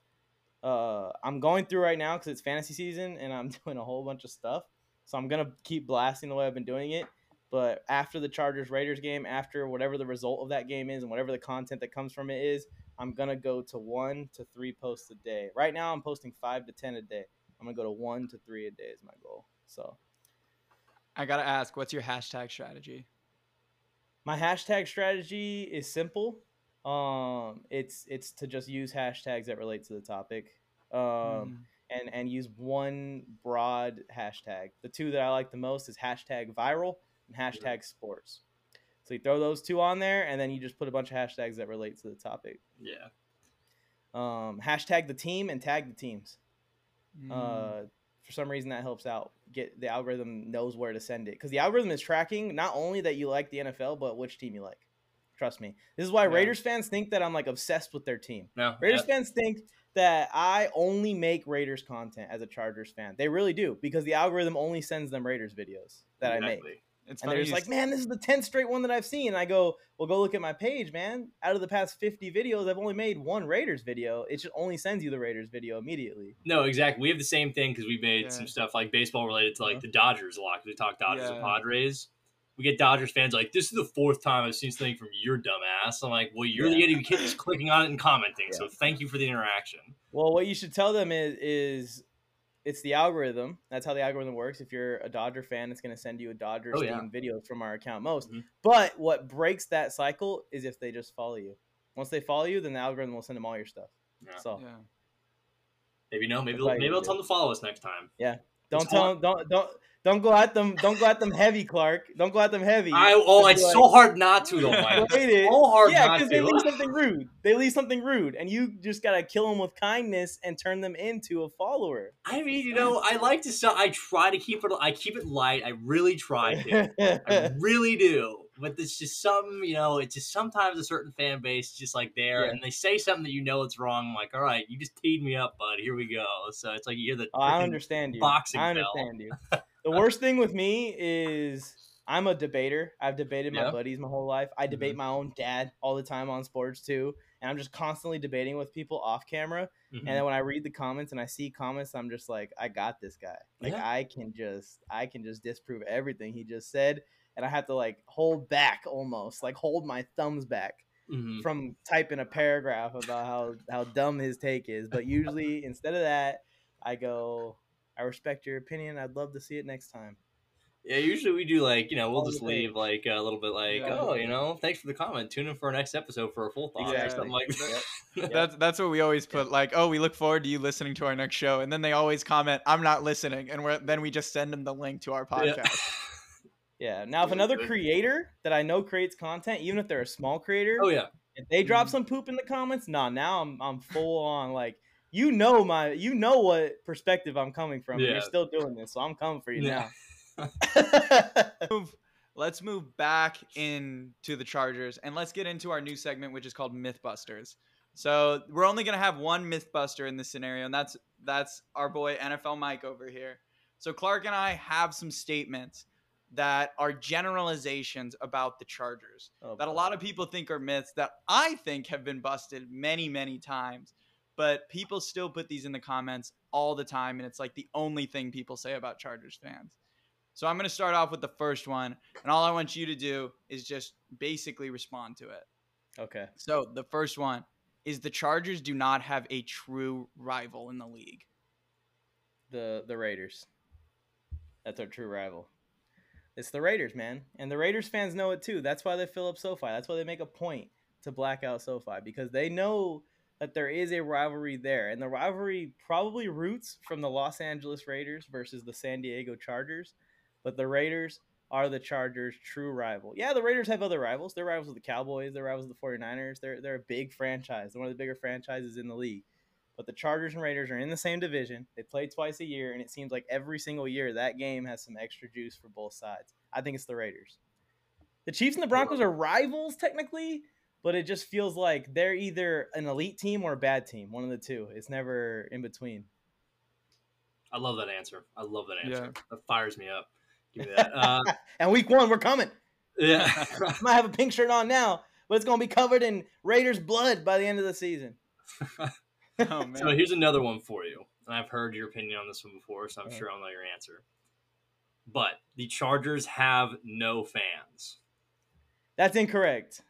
Uh, I'm going through right now because it's fantasy season and I'm doing a whole bunch of stuff. So I'm gonna keep blasting the way I've been doing it. But after the Chargers Raiders game, after whatever the result of that game is and whatever the content that comes from it is, I'm gonna go to one to three posts a day. Right now, I'm posting five to ten a day. I'm gonna go to one to three a day is my goal. So I gotta ask, what's your hashtag strategy? My hashtag strategy is simple. Um, it's it's to just use hashtags that relate to the topic. Um, Mm. and and use one broad hashtag. The two that I like the most is hashtag viral and hashtag sports. So you throw those two on there, and then you just put a bunch of hashtags that relate to the topic. Yeah. Um, hashtag the team and tag the teams. Mm. Uh, for some reason that helps out. Get the algorithm knows where to send it because the algorithm is tracking not only that you like the NFL, but which team you like. Trust me. This is why Yeah. Raiders fans think that I'm like obsessed with their team. No. Raiders yeah. fans think that I only make Raiders content as a Chargers fan. They really do because the algorithm only sends them Raiders videos that I make. Exactly. it's And they're just like, man, this is the 10th straight one that I've seen. And I go, well, go look at my page, man. Out of the past 50 videos, I've only made one Raiders video. It just only sends you the Raiders video immediately. No, exactly. We have the same thing because we made Yeah. some stuff like baseball related to like Yeah. the Dodgers a lot. 'cause we talk Dodgers and Padres. We get Dodgers fans like, "This is the fourth time I've seen something from your dumb ass." I'm like, "Well, you're Yeah. the idiot who keeps clicking on it and commenting, so thank you for the interaction." Well, what you should tell them is, is it's the algorithm. That's how the algorithm works. If you're a Dodger fan, it's going to send you a Dodgers Oh, yeah. themed videos from our account most. Mhm. But what breaks that cycle is if they just follow you. Once they follow you, then the algorithm will send them all your stuff. Yeah. So yeah. Maybe no, maybe they'll, maybe do they'll tell them to follow us next time. Yeah. Don't It's tell hard. them, don't don't don't go at them. Don't go at them heavy, Clark. Don't go at them heavy. I oh, it's be so hard not to though, Mike. "Wait so hard yeah, because they leave something rude. They leave something rude, and you just gotta kill them with kindness and turn them into a follower. I mean, you know, I like to. So I try to keep it. I keep it light. I really try to. I really do. But it's just something, you know, it's just sometimes a certain fan base is just like there Yeah. and they say something that you know it's wrong. I'm like, all right, you just teed me up, bud. Here we go. So it's like you hear the Oh, I understand you. boxing I bell. understand you. The worst thing with me is I'm a debater. I've debated my Yeah. buddies my whole life. I debate my own dad all the time on sports too, and I'm just constantly debating with people off camera. Mhm. And then when I read the comments and I see comments, I'm just like, I got this guy. Like Yeah. I can just I can just disprove everything he just said, and I have to like hold back almost, like hold my thumbs back Mhm. from typing a paragraph about how how dumb his take is. But usually instead of that, I go, I respect your opinion. I'd love to see it next time. Yeah, usually we do like, you know, we'll just leave like a little bit like, Yeah. oh, you know, thanks for the comment. Tune in for our next episode for a full thought or something like that. Yep. That's that's what we always put. Like, oh, we look forward to you listening to our next show, and then they always comment, "I'm not listening," and we're, then we just send them the link to our podcast. Yeah. Now, if another creator that I know creates content, even if they're a small creator, oh yeah. if they drop Mhm. some poop in the comments, nah, now I'm I'm full on like you know my you know what perspective I'm coming from, Yeah. you're still doing this, so I'm coming for you Yeah. now. move, let's move back into the Chargers and let's get into our new segment, which is called Mythbusters. So we're only gonna have one MythBuster in this scenario, and that's that's our boy NFL Mike over here. So Clark and I have some statements that are generalizations about the Chargers Oh, that a lot of people think are myths that I think have been busted many, many times. But people still put these in the comments all the time, and it's like the only thing people say about Chargers fans. So I'm going to start off with the first one, and all I want you to do is just basically respond to it. Okay. So the first one is the Chargers do not have a true rival in the league. The the Raiders. That's our true rival. It's the Raiders, man. And the Raiders fans know it too. That's why they fill up SoFi. That's why they make a point to black out SoFi because they know that there is a rivalry there. And the rivalry probably roots from the Los Angeles Raiders versus the San Diego Chargers. But the Raiders are the Chargers' true rival. Yeah, the Raiders have other rivals. They're rivals with the Cowboys, they're rivals with the 49ers. They're, they're a big franchise. They're one of the bigger franchises in the league. But the Chargers and Raiders are in the same division. They play twice a year, and it seems like every single year that game has some extra juice for both sides. I think it's the Raiders. The Chiefs and the Broncos are rivals technically, but it just feels like they're either an elite team or a bad team, one of the two. It's never in between. I love that answer. I love that answer. Yeah. That fires me up. Give me that. Uh, and week one, we're coming. yeah. I might have a pink shirt on now, but it's gonna be covered in Raiders blood by the end of the season. Oh man. So here's another one for you. And I've heard your opinion on this one before, so I'm Uh-huh. sure I'll know your answer. but the Chargers have no fans. That's incorrect.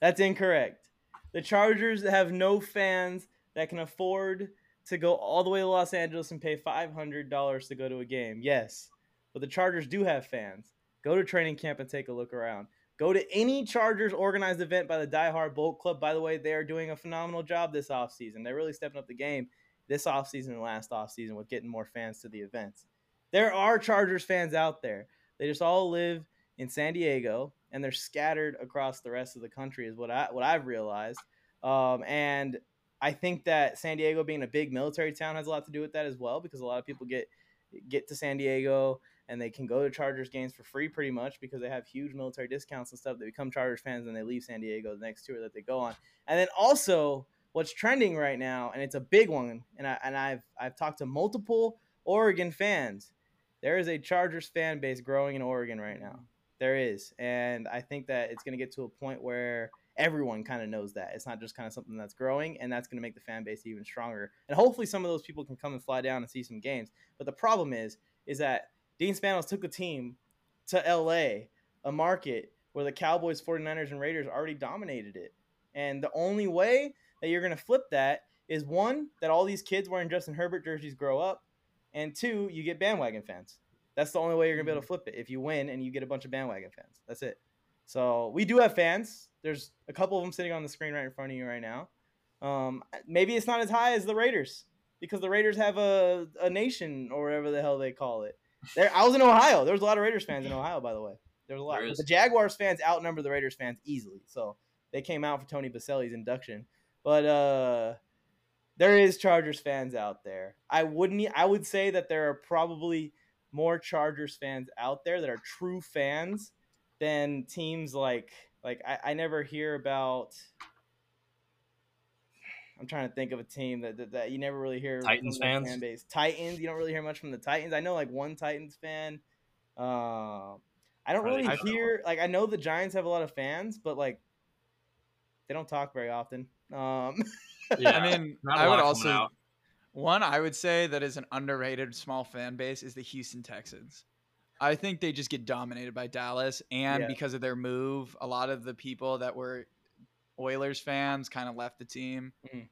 That's incorrect. The Chargers have no fans that can afford to go all the way to Los Angeles and pay $500 to go to a game. Yes. But the Chargers do have fans. Go to training camp and take a look around. Go to any Chargers organized event by the Die Hard Bolt Club. By the way, they are doing a phenomenal job this offseason. They're really stepping up the game this offseason and last offseason with getting more fans to the events. There are Chargers fans out there. They just all live in San Diego and they're scattered across the rest of the country is what I what I've realized. Um, and I think that San Diego being a big military town has a lot to do with that as well because a lot of people get get to San Diego and they can go to Chargers games for free pretty much because they have huge military discounts and stuff. They become Chargers fans and they leave San Diego the next tour that they go on. And then also what's trending right now, and it's a big one, and I and I've I've talked to multiple Oregon fans. There is a Chargers fan base growing in Oregon right now. There is, and I think that it's going to get to a point where everyone kind of knows that it's not just kind of something that's growing, and that's going to make the fan base even stronger. And hopefully, some of those people can come and fly down and see some games. But the problem is, is that Dean Spanos took a team to LA, a market where the Cowboys, 49ers, and Raiders already dominated it. And the only way that you're going to flip that is one, that all these kids wearing Justin Herbert jerseys grow up, and two, you get bandwagon fans. That's the only way you're going to be able to flip it if you win and you get a bunch of bandwagon fans. That's it. So we do have fans. There's a couple of them sitting on the screen right in front of you right now. Um, maybe it's not as high as the Raiders because the Raiders have a, a nation or whatever the hell they call it. There, I was in Ohio. There was a lot of Raiders fans in Ohio, by the way. There was a lot. There But the Jaguars fans outnumber the Raiders fans easily. So they came out for Tony Boselli's induction. But uh, there is Chargers fans out there. I wouldn't. I would say that there are probably more Chargers fans out there that are true fans than teams like like I, I never hear about. I'm trying to think of a team that that, that you never really hear from Titans their fans? fan base. Titans, you don't really hear much from the Titans. I know like one Titans fan. Uh, I don't Trying to really think of hear like I know the Giants have a lot of fans, but like they don't talk very often. Um, Yeah, I mean, I would also out. One I would say that is an underrated small fan base is the Houston Texans. I think they just get dominated by Dallas, and Yeah. because of their move, a lot of the people that were Oilers fans kind of left the team. Mm-hmm.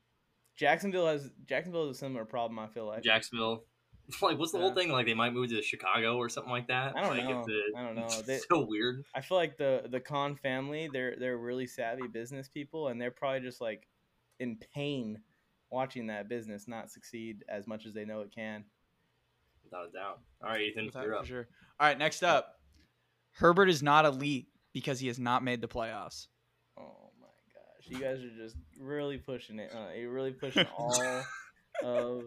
Jacksonville has Jacksonville has a similar problem. I feel like Jacksonville. Like, what's the whole thing? Like, they might move to Chicago or something like that. I don't like, know. If the, I don't know. It's They- so weird. I feel like the the Khan family they're they're really savvy business people, and they're probably just like in pain watching that business not succeed as much as they know it can. Without a doubt. All right, Ethan, Without- you're for up. sure. All right, next up, Herbert is not elite because he has not made the playoffs. Oh my gosh, you guys are just really pushing it. Uh, you're really pushing all of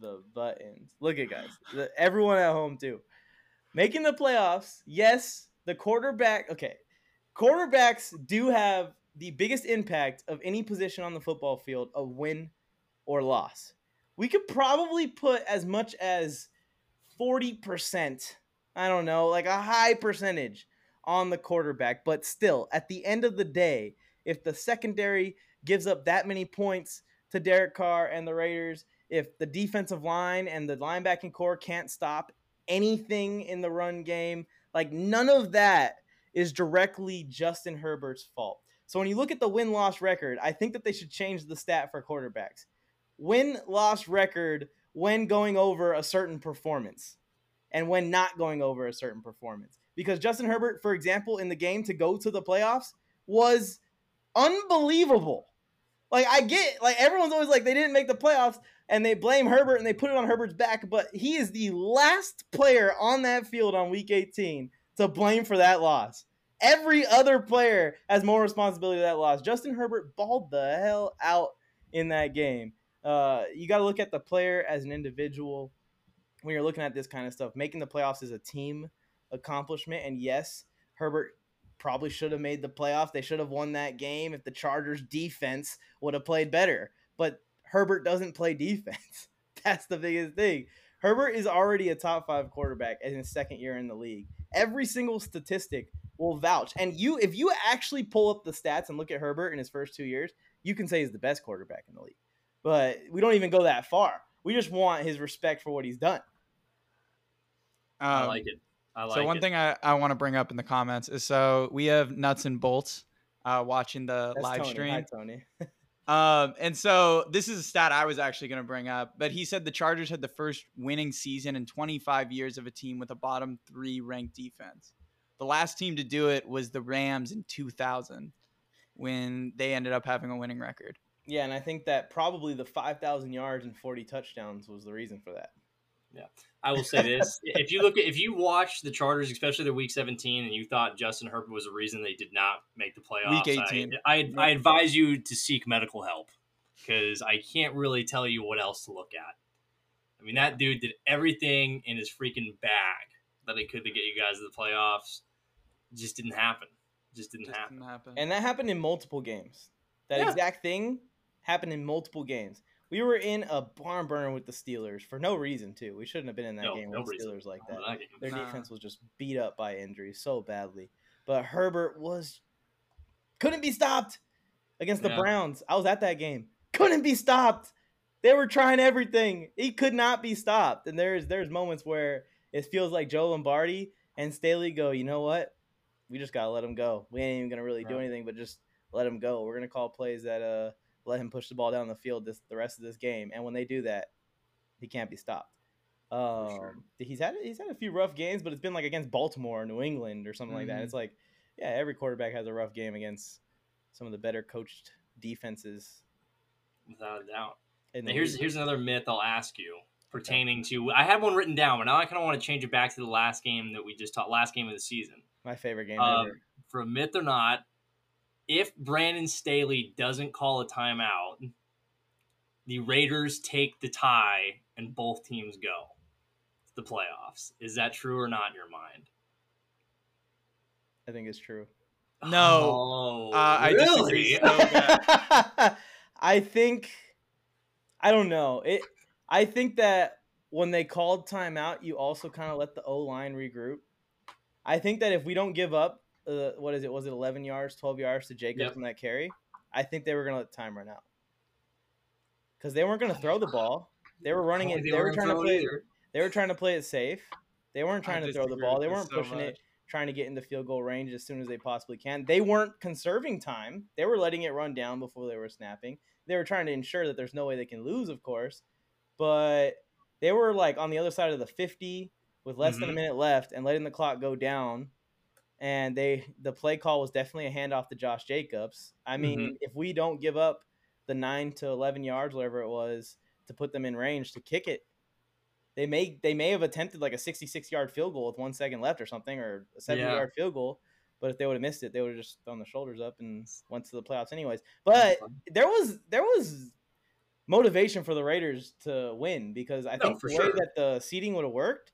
the buttons. Look at guys, the, everyone at home too, making the playoffs. Yes, the quarterback. Okay, quarterbacks do have the biggest impact of any position on the football field of win or loss. We could probably put as much as forty percent. I don't know, like a high percentage on the quarterback. But still, at the end of the day, if the secondary gives up that many points to Derek Carr and the Raiders, if the defensive line and the linebacking core can't stop anything in the run game, like none of that is directly Justin Herbert's fault. So when you look at the win loss record, I think that they should change the stat for quarterbacks. Win loss record when going over a certain performance and when not going over a certain performance. Because Justin Herbert, for example, in the game to go to the playoffs was unbelievable. Like I get, like everyone's always like they didn't make the playoffs and they blame Herbert and they put it on Herbert's back, but he is the last player on that field on week 18 to blame for that loss. Every other player has more responsibility to that loss. Justin Herbert balled the hell out in that game. Uh, you got to look at the player as an individual when you're looking at this kind of stuff. Making the playoffs is a team accomplishment, and yes, Herbert probably should have made the playoffs. They should have won that game if the Chargers defense would have played better. But Herbert doesn't play defense. That's the biggest thing. Herbert is already a top five quarterback in his second year in the league. Every single statistic will vouch. And you, if you actually pull up the stats and look at Herbert in his first two years, you can say he's the best quarterback in the league. But we don't even go that far. We just want his respect for what he's done. I Um, like it. I like it. so one it. thing I, I want to bring up in the comments is so we have nuts and bolts uh, watching the That's live Tony. stream. Hi, Tony. Um, and so this is a stat I was actually going to bring up, but he said the Chargers had the first winning season in 25 years of a team with a bottom three ranked defense. The last team to do it was the Rams in 2000 when they ended up having a winning record. Yeah, and I think that probably the 5,000 yards and 40 touchdowns was the reason for that. Yeah. I will say this: if you look at if you watch the Chargers, especially their Week 17, and you thought Justin Herbert was the reason they did not make the playoffs, Week I- 18. I, I, advise you to seek medical help because I can't really tell you what else to look at. I mean, that dude did everything in his freaking bag that he could to get you guys to the playoffs. Just didn't happen. Just didn't Just happen. didn't happen. And that happened in multiple games. That Yeah. exact thing happened in multiple games. We were in a barn burner with the Steelers for no reason, too. We shouldn't have been in that No, game no with the reason. Steelers like that. That. Their Nah. defense was just beat up by injuries so badly. But Herbert was couldn't be stopped against the Yeah. Browns. I was at that game. Couldn't be stopped. They were trying everything. He could not be stopped. And there's there's moments where it feels like Joe Lombardi and Staley go, you know what? We just gotta let him go. We ain't even gonna really do anything but just let him go. We're gonna call plays that uh let him push the ball down the field this the rest of this game. And when they do that, he can't be stopped. Um, sure. he's had he's had a few rough games, but it's been like against Baltimore or New England or something like that. It's like, yeah, every quarterback has a rough game against some of the better coached defenses. Without a doubt. Now here's league. here's another myth I'll ask you pertaining to. I had one written down, but now I kind of want to change it back to the last game that we just taught, last game of the season. My favorite game Um, ever. for a myth or not, if Brandon Staley doesn't call a timeout, the Raiders take the tie and both teams go to the playoffs. Is that true or not in your mind? I think it's true. No. Oh, Uh, I disagree really? so. I think I don't know. It I think that when they called timeout, you also kind of let the O line regroup. I think that if we don't give up, uh, what is it? Was it 11 yards, 12 yards to Jacobs Yep. on that carry? I think they were going to let time run out because they weren't going to throw the ball. They were running it. They, were trying to throw it play. They were trying to play it safe. They weren't I trying to throw the ball. They weren't so pushing it, trying to get into field goal range as soon as they possibly can. They weren't conserving time. They were letting it run down before they were snapping. They were trying to ensure that there's no way they can lose, of course. But they were like on the other side of the 50 with less than a Mhm. minute left and letting the clock go down. And they the play call was definitely a handoff to Josh Jacobs. I mean, if we don't give up the 9 to 11 yards whatever it was to put them in range to kick it they may they may have attempted like a 66 yard field goal with one second left or something or a 70 Yeah. yard field goal but if they would have missed it they would have just thrown their shoulders up and went to the playoffs anyways but there was there was motivation for the raiders to win because i No, think for the way sure. that the seating would have worked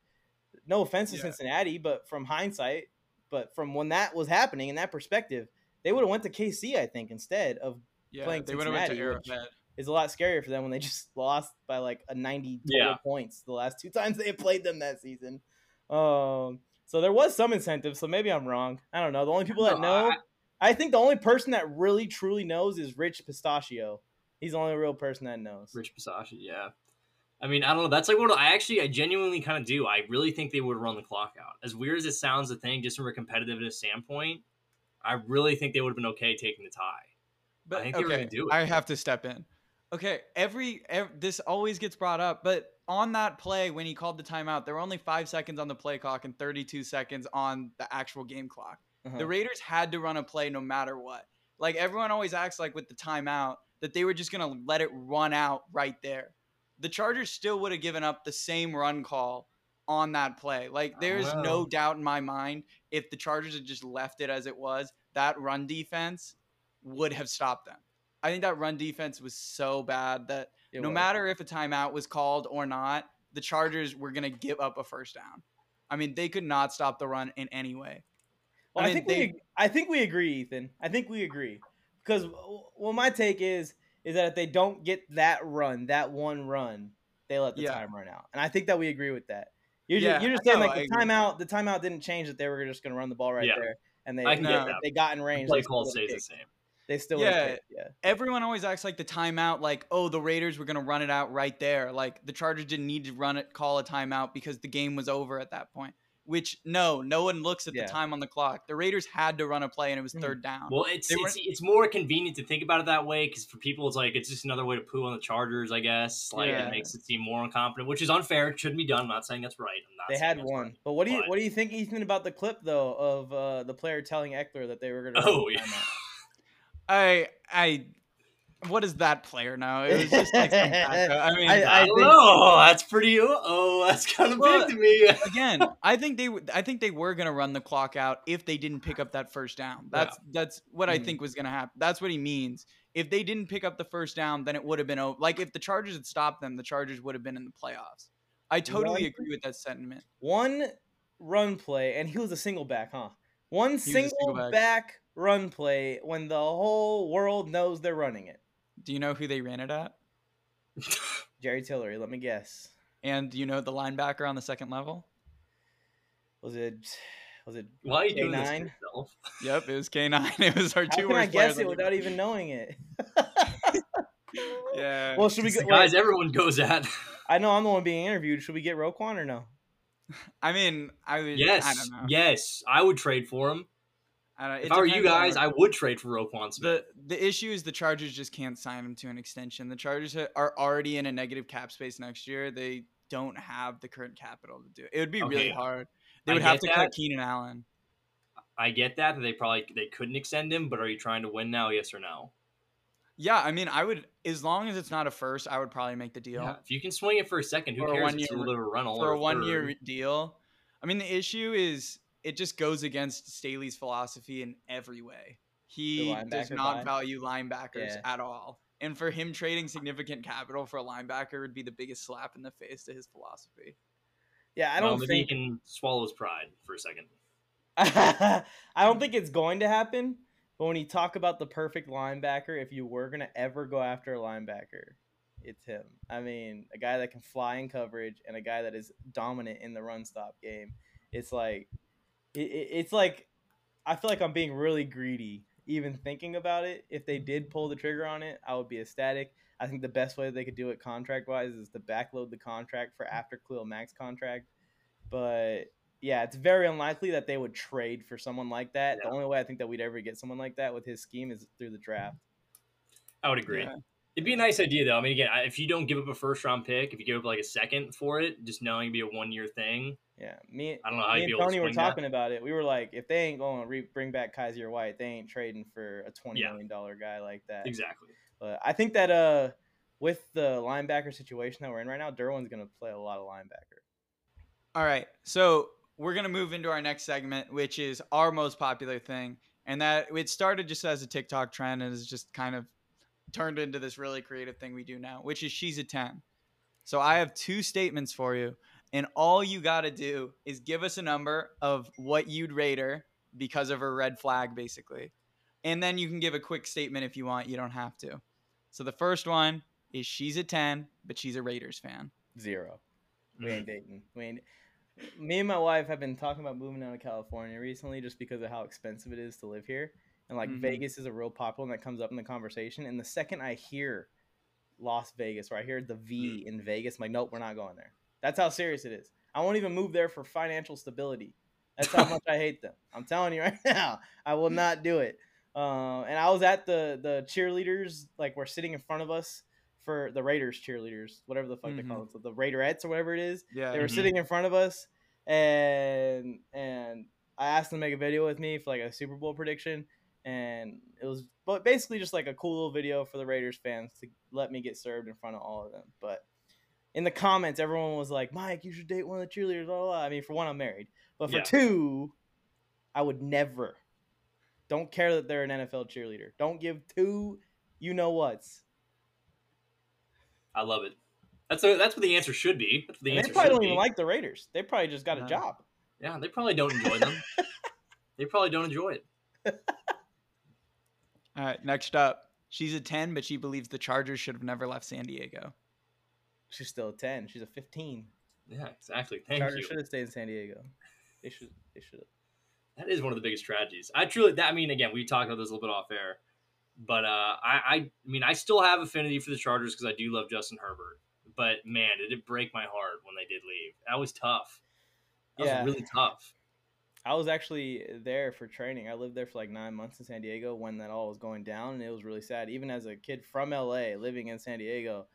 no offense to Yeah. cincinnati but from hindsight but from when that was happening in that perspective they would have went to kc i think instead of Yeah, playing they would have went to Cincinnati, which- is a lot scarier for them when they just lost by like a 90 total Yeah. points the last two times they played them that season. Um, so there was some incentive. So maybe I'm wrong. I don't know. The only people that No, know, I, think the only person that really truly knows is Rich Pistachio. He's the only real person that knows. Rich Pistachio, yeah. I mean, I don't know. That's like what I actually, I genuinely kind of do. I really think they would run the clock out. As weird as it sounds, a thing just from a competitiveness standpoint, I really think they would have been okay taking the tie. But think they were gonna do it. I have to step in. Okay, every, ev this always gets brought up, but on that play when he called the timeout, there were only five seconds on the play clock and 32 seconds on the actual game clock. Uh-huh. The Raiders had to run a play no matter what. Like everyone always acts like with the timeout that they were just gonna let it run out right there. The Chargers still would have given up the same run call on that play. Like oh, there's no doubt in my mind if the Chargers had just left it as it was, that run defense would have stopped them. I think that run defense was so bad that It no was. matter if a timeout was called or not, the Chargers were going to give up a first down. I mean, they could not stop the run in any way. Well, I, I think they- we I think we agree, Ethan. I think we agree because well, my take is is that if they don't get that run, that one run, they let the Yeah. time run out, and I think that we agree with that. You're Yeah, just, you're just saying know, like I the agree. timeout. The timeout didn't change that they were just going to run the ball right Yeah. there, and they I can they, they got in range. Play they call stays the same. They still Yeah. yeah yeah. everyone always acts like the timeout, like, oh, the Raiders were gonna run it out right there. Like the Chargers didn't need to run it, call a timeout because the game was over at that point. Which no, no one looks at Yeah. the time on the clock. The Raiders had to run a play and it was Mhm. third down. Well, it's They it's, it's more convenient to think about it that way because for people, it's like it's just another way to poo on the Chargers, I guess. Like Yeah. it makes it seem more incompetent, which is unfair. It shouldn't be done. I'm not saying that's right. I'm not They had one. right. But what do you But- what do you think, Ethan, about the clip though of uh, the player telling Ekeler that they were gonna Oh yeah. I I what does that player now? It was just like some backup. I mean, I- I, I think- know. That's pretty. Oh, that's kind of Well, big to me. again, I think they w- I think they were gonna run the clock out if they didn't pick up that first down. That's that's what I Mhm. think was gonna happen. That's what he means. If they didn't pick up the first down, then it would have been over. Like if the Chargers had stopped them, the Chargers would have been in the playoffs. I totally One- agree with that sentiment. One run play, and he was a single back, huh? One single, single back. back run play when the whole world knows they're running it. Do you know who they ran it at? Jerry Tillery, let me guess. And do you know the linebacker on the second level? Was it was it Why are you doing this to yourself? Yep, it was K9. It was our How two can I guess it without even knowing it? Yeah. well, should we go? the guys wait, everyone goes at. I know I'm the one being interviewed. Should we get Roquan or no? I mean, I would. I yes, don't know. yes, I would trade for him. I don't, If I were you guys, I would trade for Roquan Smith. The the issue is the Chargers just can't sign him to an extension. The Chargers are already in a negative cap space next year. They don't have the current capital to do it. It would be really hard. They would have to cut that. Keenan Allen. I get that they probably they couldn't extend him, but are you trying to win now? Yes or no? Yeah, I mean, I would as long as it's not a first, I would probably make the deal Yeah. If you can swing it for a second, who For a cares? a bit of a rental for or a one year deal. I mean, the issue is it just goes against Staley's philosophy in every way. He does not buy? value linebackers Yeah. at all. And for him trading significant capital for a linebacker would be the biggest slap in the face to his philosophy. Yeah, I don't maybe think he can swallow his pride for a second. I don't think it's going to happen. But when you talk about the perfect linebacker, if you were gonna ever go after a linebacker, it's him. I mean, a guy that can fly in coverage and a guy that is dominant in the run stop game. It's like, it, it- it's like, I feel like I'm being really greedy even thinking about it. If they did pull the trigger on it, I would be ecstatic. I think the best way they could do it contract wise is to backload the contract for after Khalil Mack's contract. But yeah, it's very unlikely that they would trade for someone like that. The only way I think that we'd ever get someone like that with his scheme is through the draft. I would agree. Yeah. It'd be a nice idea though. I mean, again, if you don't give up a first round pick, if you give up like a second for it, just knowing it'd be a one year thing. Yeah, me, I don't know how me you'd and be able to Tony were swing that. talking about it. We were like, if they ain't going to re- bring back Kyzir White, they ain't trading for a twenty Yeah. million dollar guy like that. Exactly. But I think that uh, with the linebacker situation that we're in right now, Derwin's going to play a lot of linebacker. All right. So we're gonna move into our next segment, which is our most popular thing, and that it started just as a TikTok trend and has just kind of turned into this really creative thing we do now, which is she's a ten. So I have two statements for you, and all you gotta do is give us a number of what you'd rate her because of her red flag, basically, and then you can give a quick statement if you want. You don't have to. So the first one is she's a ten, but she's a Raiders fan. Zero. We ain't dating. We ain't. Me and my wife have been talking about moving out of California recently, just because of how expensive it is to live here, and like Mhm. Vegas is a real popular, and that comes up in the conversation. And the second I hear Las Vegas, or I hear the V in Vegas, I'm like, nope, we're not going there. That's how serious it is. I won't even move there for financial stability. That's how much I hate them. I'm telling you right now, I will not do it. Uh, and I was at the the cheerleaders, like we're sitting in front of us for the Raiders cheerleaders, whatever the fuck they call it, so the Raiderettes or whatever it is. Yeah. They were Mhm. sitting in front of us, and and I asked them to make a video with me for like a Super Bowl prediction, and it was but basically just like a cool little video for the Raiders fans to let me get served in front of all of them. But in the comments, everyone was like, "Mike, you should date one of the cheerleaders." Blah, blah, blah. I mean, for one, I'm married, but for Yeah. two, I would never. Don't care that they're an NFL cheerleader. Don't give two, you know what's. I love it. That's a, that's what the answer should be. That's what the And they probably don't be. even like the Raiders. They probably just got No. a job. yeah, they probably don't enjoy them. they probably don't enjoy it. All right, next up. She's a 10, but she believes the Chargers should have never left San Diego. She's still a ten. She's a fifteen. Yeah, exactly. Thank Chargers you. should have stayed in San Diego. They should. They should. That is one of the biggest tragedies. I truly, that, I mean, again, we talked about this a little bit off air. But uh, I, I mean, I still have affinity for the Chargers because I do love Justin Herbert. But man, did it break my heart when they did leave? That was tough. That Yeah. was really tough. I was actually there for training. I lived there for like nine months in San Diego when that all was going down, and it was really sad. Even as a kid from LA living in San Diego,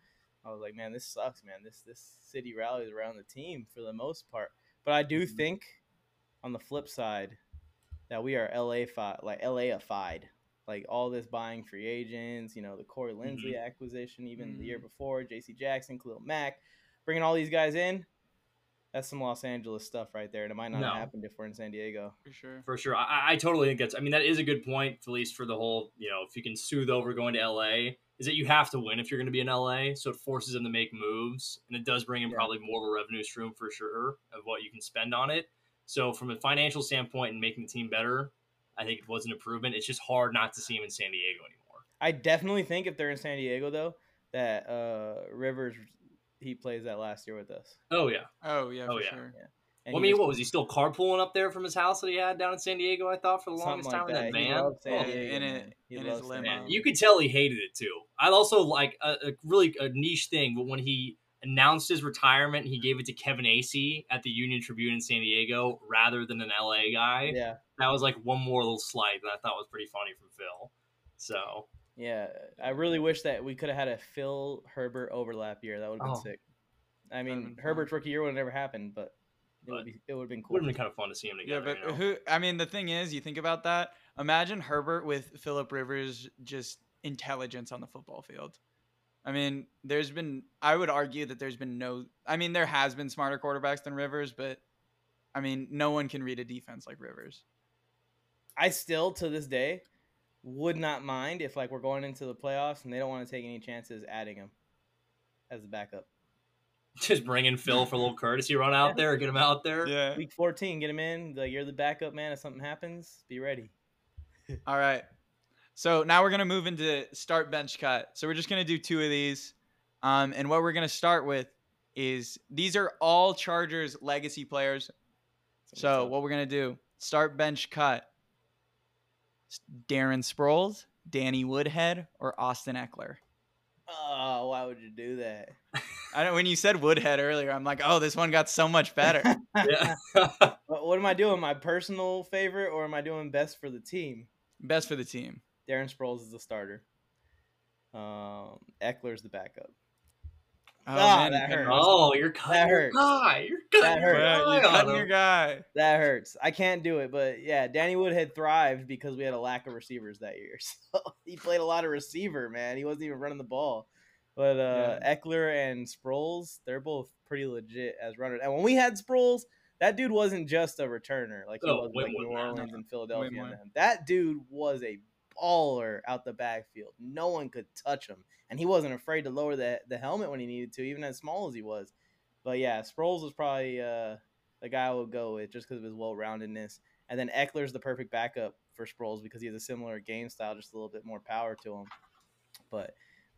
I was like, man, this sucks, man. This this city rallies around the team for the most part. But I do Mhm. think, on the flip side, that we are LA fi- like LAified. Like all this buying free agents, you know, the Corey Linsley acquisition, even the year before, J.C. Jackson, Khalil Mack, bringing all these guys in. That's some Los Angeles stuff right there, and it might not No. have happened if we're in San Diego. For sure. For sure. I, I totally think that's, I mean, that is a good point, at least for the whole, you know, if you can soothe over going to LA, is that you have to win if you're going to be in LA. So it forces them to make moves. And it does bring in Yeah. probably more of a revenue stream for sure of what you can spend on it. So from a financial standpoint and making the team better, I think it was an improvement. It's just hard not to see him in San Diego anymore. I definitely think if they're in San Diego though, that uh, Rivers he plays that last year with us. Oh, yeah. Oh yeah, Oh, for yeah. sure. And Well, I mean, just- what was he still carpooling up there from his house that he had down in San Diego? I thought for the longest like time in that. that He van. loves San Oh, Diego, in man. it- He in loves his limo. Diego. you could tell he hated it too. I also like a, a really a niche thing, but when he announced his retirement, he gave it to Kevin Acee at the Union Tribune in San Diego rather than an LA guy. Yeah, That was like one more little slight that I thought was pretty funny from Phil. So yeah. I really wish that we could have had a Phil Herbert overlap year. That would have been Oh. sick. I mean, been. Herbert's rookie year would have never happened, but it But would be it would have been cool. would have been kind of fun to see him together. Yeah, but you know? who? I mean, the thing is, you think about that. Imagine Herbert with Philip Rivers, just intelligence on the football field. I mean, there's been. I would argue that there's been no. I mean, there has been smarter quarterbacks than Rivers, but I mean, no one can read a defense like Rivers. I still to this day would not mind if like we're going into the playoffs and they don't want to take any chances adding him as a backup. just bringing Phil for a little courtesy run out there, get him out there. Yeah. Week 14, get him in. Like you're the backup man. If something happens, be ready. All right. So now we're gonna move into start bench cut. So we're just gonna do two of these, um, and what we're gonna start with is these are all Chargers legacy players. So what we're gonna do? Start bench cut. S- Darren Sproles, Danny Woodhead, or Austin Ekeler. Oh, why would you do that? I know when you said Woodhead earlier, I'm like, oh, this one got so much better. Yeah. What, what am I doing? My personal favorite, or am I doing best for the team? Best for the team. Darren Sproles is the starter. Um, Ekeler's the backup. Oh, Ah, man, that you hurt. cut- oh, you're cutting your hurts. guy. You're cutting That your guy you're cutting him. your guy. That hurts. I can't do it, but yeah, Danny Woodhead thrived because we had a lack of receivers that year. So he played a lot of receiver, man. He wasn't even running the ball. But uh, Ekeler and Sproles, they're both pretty legit as runners. And when we had Sproles, that dude wasn't just a returner like he Oh, was way like more New than that. Orleans and Philadelphia. more. and. That dude was a baller out the backfield. No one could touch him, and he wasn't afraid to lower the the helmet when he needed to, even as small as he was. But yeah, Sproles was probably uh, the guy I would go with just because of his well roundedness. And then Ekeler's the perfect backup for Sproles because he has a similar game style, just a little bit more power to him. But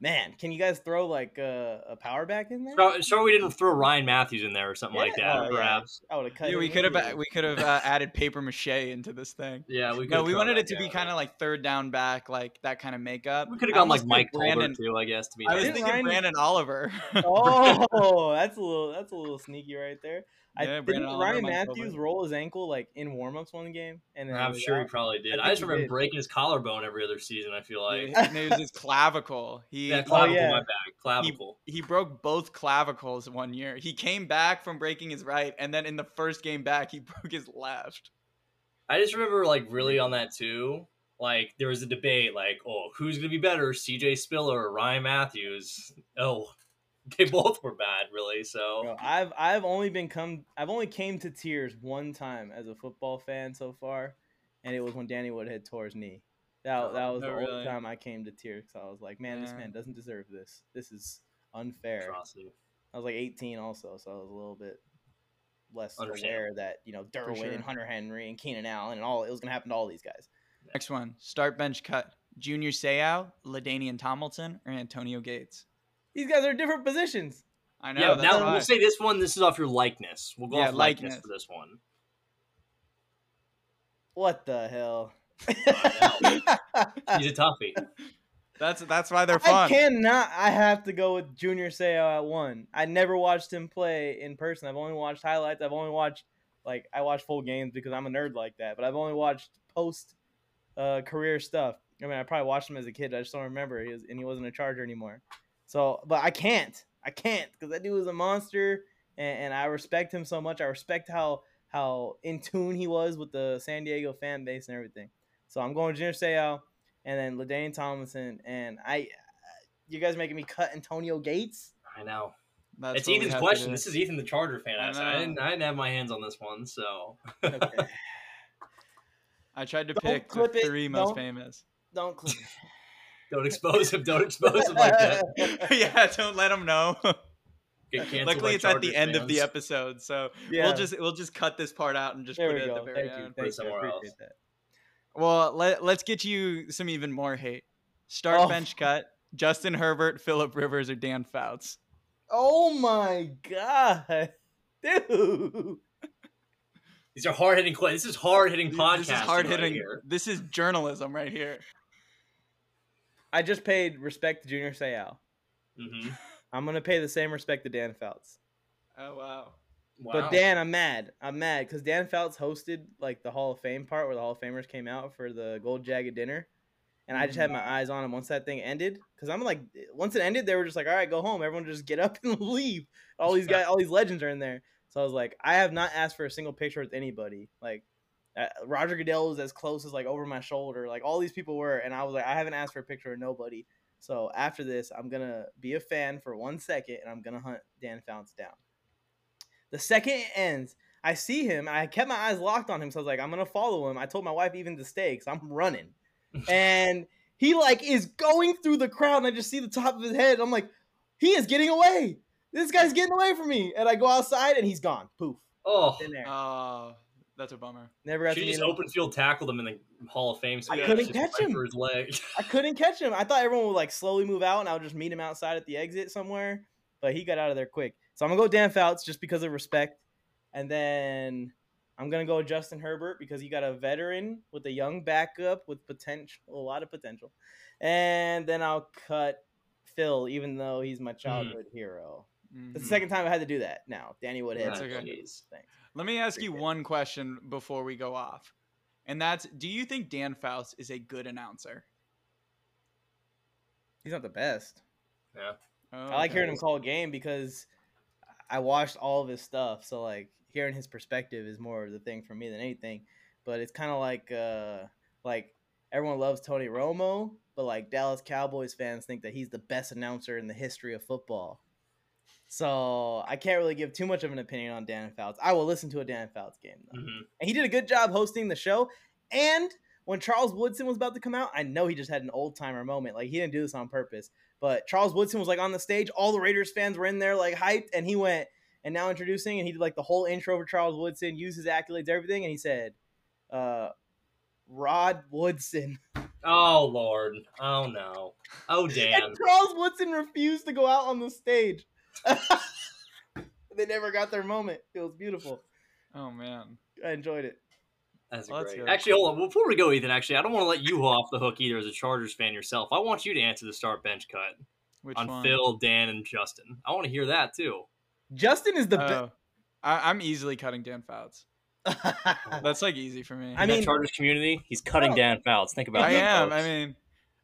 man, can you guys throw like uh, a power back in there? So, so we didn't throw Ryan Mathews in there or something like Yeah. that, Oh, yeah. perhaps. I would have cut. Yeah, we could have we could have uh, added paper mache into this thing. Yeah, we could. No, we wanted it to be kind of like third down back, like that kind of makeup. We could have gone like Mike Brandon. Too, I guess. To be I was nice. Didn't thinking Ryan- Branden Oliver. Oh, that's a little that's a little sneaky right there. I Yeah, didn't Brandon Ryan Mathews Tolbert. roll his ankle like in warmups one game, and then I'm it was sure he probably did. I I, just remember did. breaking his collarbone every other season. I feel like. Yeah, and it was his clavicle. He Yeah, oh, clavicle, yeah. my bad. Clavicle. he broke both clavicles one year. He came back from breaking his right, and then in the first game back, he broke his left. I just remember like really on that too. Like there was a debate, like, oh, who's gonna be better, C.J. Spiller or Ryan Mathews? Oh, they both were bad, really. So Bro, I've I've only been come I've only came to tears one time as a football fan so far, and it was when Danny Woodhead tore his knee. That oh, that was Oh, the only really? time I came to tears because I was like, man, this man doesn't deserve this. This is unfair. atrocity. I was like 18 also, so I was a little bit less Understandable. aware that you know Derwin sure. and Hunter Henry and Keenan Allen and all it was gonna happen to all these guys. Next one, start bench cut. Junior Seau, Ladainian Tomlinson, or Antonio Gates. These guys are different positions. I know. yeah, that's now why. we'll say this one. This is off your likeness. We'll go Yeah, off likeness. likeness. for this one. What the hell? He's a toughie. That's that's why they're fun. I cannot. I have to go with Junior Seau at one. I never watched him play in person. I've only watched highlights. I've only watched like I watch full games because I'm a nerd like that. But I've only watched post uh, career stuff. I mean, I probably watched him as a kid. I just don't remember. He was, and he wasn't a Charger anymore. So, but I can't. I can't because that dude was a monster, and, and I respect him so much. I respect how how in tune he was with the San Diego fan base and everything. So I'm going Junior Seau and then Ladaine Tomlinson, and I. You guys making me cut Antonio Gates? I know. That's it's Ethan's question. This is Ethan, the Charger fan. I I, I didn't. I didn't have my hands on this one, so Okay. I tried to Don't pick the clip it, three most don't- famous. Don't click. Don't expose him. Don't expose him like that. yeah, don't let him know. Get canceled Luckily, by it's at the Chargers end of the episode, so Yeah. we'll just we'll just cut this part out and just There put we it at the very Thank you. end. Thank you. I somewhere else. that. Well, let, let's get you some even more hate. Start Oh. bench cut. Justin Herbert, Philip Rivers, or Dan Fouts. Oh my god, dude! These are hard hitting. This is hard hitting podcast. This is hard hitting. Right this is journalism right here. I just paid respect to Junior Seau. hmm I'm gonna pay the same respect to Dan Fouts. Oh wow. Wow. But Dan, I'm mad. I'm mad because Dan Fouts hosted like the Hall of Fame part where the Hall of Famers came out for the Gold Jacket dinner, and I just had my eyes on him once that thing ended. Because I'm like, once it ended, they were just like, "All right, go home. Everyone just get up and leave." All these guys, all these legends are in there. So I was like, I have not asked for a single picture with anybody. Like uh, Roger Goodell was as close as like over my shoulder. Like all these people were, and I was like, I haven't asked for a picture of nobody. So after this, I'm gonna be a fan for one second, and I'm gonna hunt Dan Fouts down. The second it ends, I see him. I kept my eyes locked on him, so I was like, I'm gonna follow him. I told my wife even to stay because I'm running, and he like is going through the crowd, and I just see the top of his head. I'm like, he is getting away. This guy's getting away from me, and I go outside, and he's gone. Poof, oh, in there. Oh, that's a bummer. Never got she to meet just him. open field tackled him in the Hall of Fame. I couldn't catch him. for his leg. I couldn't catch him. I thought everyone would like slowly move out, and I would just meet him outside at the exit somewhere. But he got out of there quick. So I'm gonna go Dan Fouts just because of respect, and then I'm gonna go Justin Herbert because you got a veteran with a young backup with potential, a lot of potential, and then I'll cut Phil, even though he's my childhood hero. Mhm. It's the second time I had to do that. Now Danny Woodhead. That's okay. Jeez. Thanks. Let me ask you one question before we go off, and that's: Do you think Dan Fouts is a good announcer? He's not the best. Yeah. Oh, I like okay. hearing him call a game because I watched all of his stuff. So like hearing his perspective is more of the thing for me than anything. But it's kind of like uh like everyone loves Tony Romo, but like Dallas Cowboys fans think that he's the best announcer in the history of football. So I can't really give too much of an opinion on Dan Fouts. I will listen to a Dan Fouts game though. Mhm. And he did a good job hosting the show. And when Charles Woodson was about to come out, I know he just had an old timer moment. Like he didn't do this on purpose. But Charles Woodson was like on the stage. All the Raiders fans were in there like hyped, and he went and now introducing, and he did like the whole intro for Charles Woodson, used his accolades, everything, and he said, uh, "Rod Woodson." Oh Lord. Oh no. Oh damn. And Charles Woodson refused to go out on the stage. they never got their moment. It was beautiful. Oh man. I enjoyed it. That's Well, great. good. Actually, hold on. Before we go, Ethan, actually, I don't want to let you off the hook either as a Chargers fan yourself. I want you to answer the start bench cut Which on one? Phil, Dan, and Justin. I want to hear that too. Justin is the Oh, I, I'm easily cutting Dan Fouts. That's like easy for me. I In that mean- Chargers community, he's cutting Oh. Dan Fouts. Think about I that. am. folks. I mean,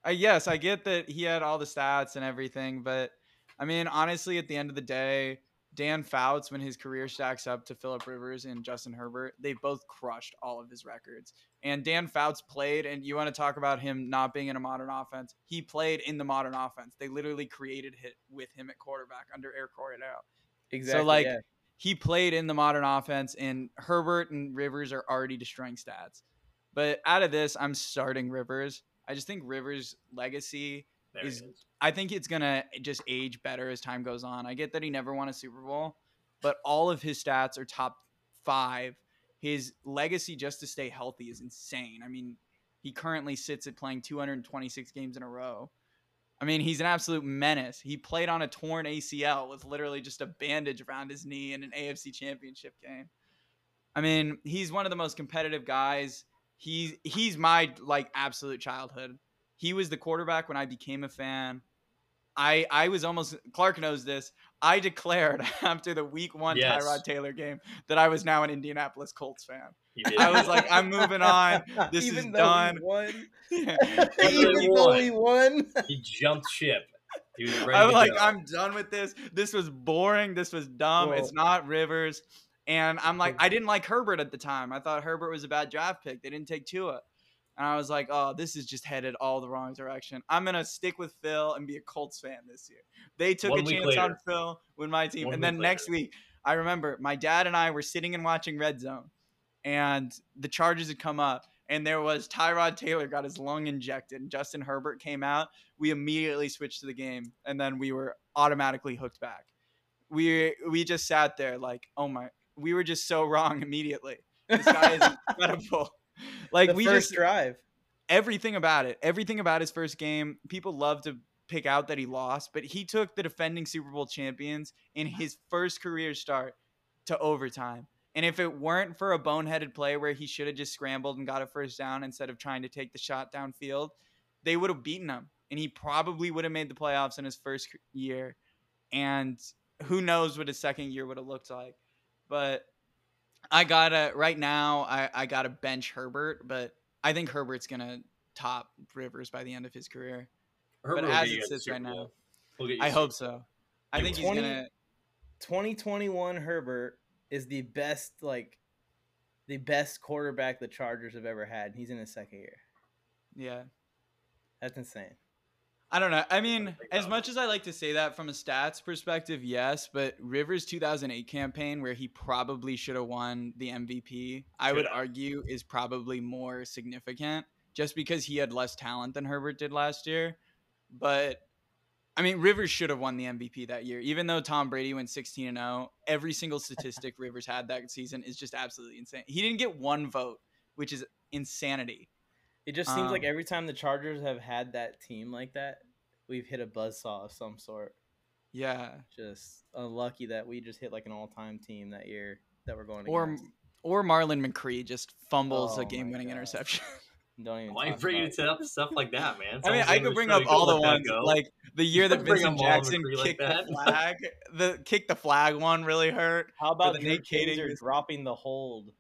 I, yes, I get that he had all the stats and everything, but I mean, honestly, at the end of the day, Dan Fouts, when his career stacks up to Philip Rivers and Justin Herbert, they both crushed all of his records. And Dan Fouts played, and you want to talk about him not being in a modern offense? He played in the modern offense. They literally created it with him at quarterback under Air Coryell. exactly. So like, yeah. he played in the modern offense, and Herbert and Rivers are already destroying stats. But out of this, I'm starting Rivers. I just think Rivers' legacy, There he is- is. I think it's gonna just age better as time goes on. I get that he never won a Super Bowl, but all of his stats are top five. His legacy just to stay healthy is insane. I mean, he currently sits at playing 226 games in a row. I mean, he's an absolute menace. He played on a torn ACL with literally just a bandage around his knee in an AFC championship game. I mean, he's one of the most competitive guys. He's he's my like absolute childhood. He was the quarterback when I became a fan. I I was almost Clark knows this. I declared after the week one Yes. Tyrod Taylor game that I was now an Indianapolis Colts fan. I was like, I'm moving on. This Even is though done. He won. Yeah. Even he though won. he won. he jumped ship. He was ready I'm like, go. I'm done with this. This was boring. This was dumb. It's not Rivers. And I'm like, I didn't like Herbert at the time. I thought Herbert was a bad draft pick. They didn't take Tua. And I was like, oh, this is just headed all the wrong direction. I'm going to stick with Phil and be a Colts fan this year. They took One a chance on. Phil with my team. One and then next week, I remember my dad and I were sitting and watching Red Zone. And the Chargers had come up. And there was Tyrod Taylor got his lung injected. And Justin Herbert came out we immediately switched to the game and then we were automatically hooked back. We we just sat there like, oh my, we were just so wrong immediately. This guy is incredible. Like the we first just drive. everything about it, everything about his first game. People love to pick out that he lost, but he took the defending Super Bowl champions in his first career start to overtime. And if it weren't for a boneheaded play where he should have just scrambled and got a first down instead of trying to take the shot downfield, they would have beaten him. And he probably would have made the playoffs in his first year. And who knows what his second year would have looked like. But I gotta right now I, I gotta bench Herbert, but I think Herbert's gonna top Rivers by the end of his career. Herbert but as it sits right now, We'll I hope so. I think he's gonna 2021 Herbert is the best like the best quarterback the Chargers have ever had. He's in his second year. yeah. That's insane. I don't know. I mean, as much as I like to say that from a stats perspective, yes, but Rivers' 2008 campaign, where he probably should have won the MVP, I would argue is probably more significant just because he had less talent than Herbert did last year. But I mean, Rivers should have won the MVP that year, even though Tom Brady went 16 and 0. Every single statistic Rivers had that season is just absolutely insane. He didn't get one vote, which is insanity. It just seems like Um, every time the Chargers have had that team like that, we've hit a buzzsaw of some sort. Yeah. Just unlucky that we just hit like an all-time team that year that we're going to. Or against. or Marlon McCree just fumbles Oh a game-winning God. interception. Don't even. Why are you talk bringing it up stuff like that, man? I mean, I could bring up all the ones go. like the year that Vincent Jackson McCree like kicked the flag. The kick the flag one really hurt How about the Drew Nate Kaeding Kaiser is- dropping the hold?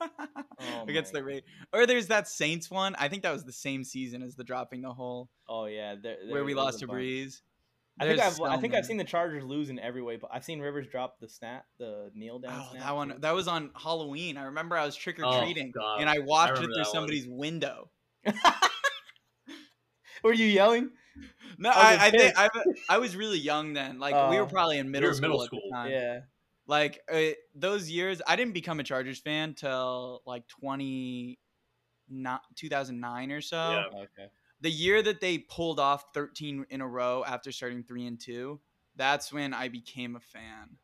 Oh against the Ra Or there's that Saints one. I think that was the same season as the dropping the hole Oh yeah, there, where we lost to bunch. Brees. I think I've I think I've seen the Chargers lose in every way, but I've seen Rivers drop the snap, the kneel down. Oh, snap that one that was on Halloween. I remember I was trick or Oh, treating God. and I watched it through that one. somebody's window. Were you yelling? No, Oh, I, I think. I, I was really young then. Like we were Oh. probably in middle school. middle school. Yeah. Like uh, those years i didn't become a chargers fan till like 20 not 2009 or so Yeah. Okay. the year that they pulled off 13 in a row after starting 3 and 2 that's when i became a fan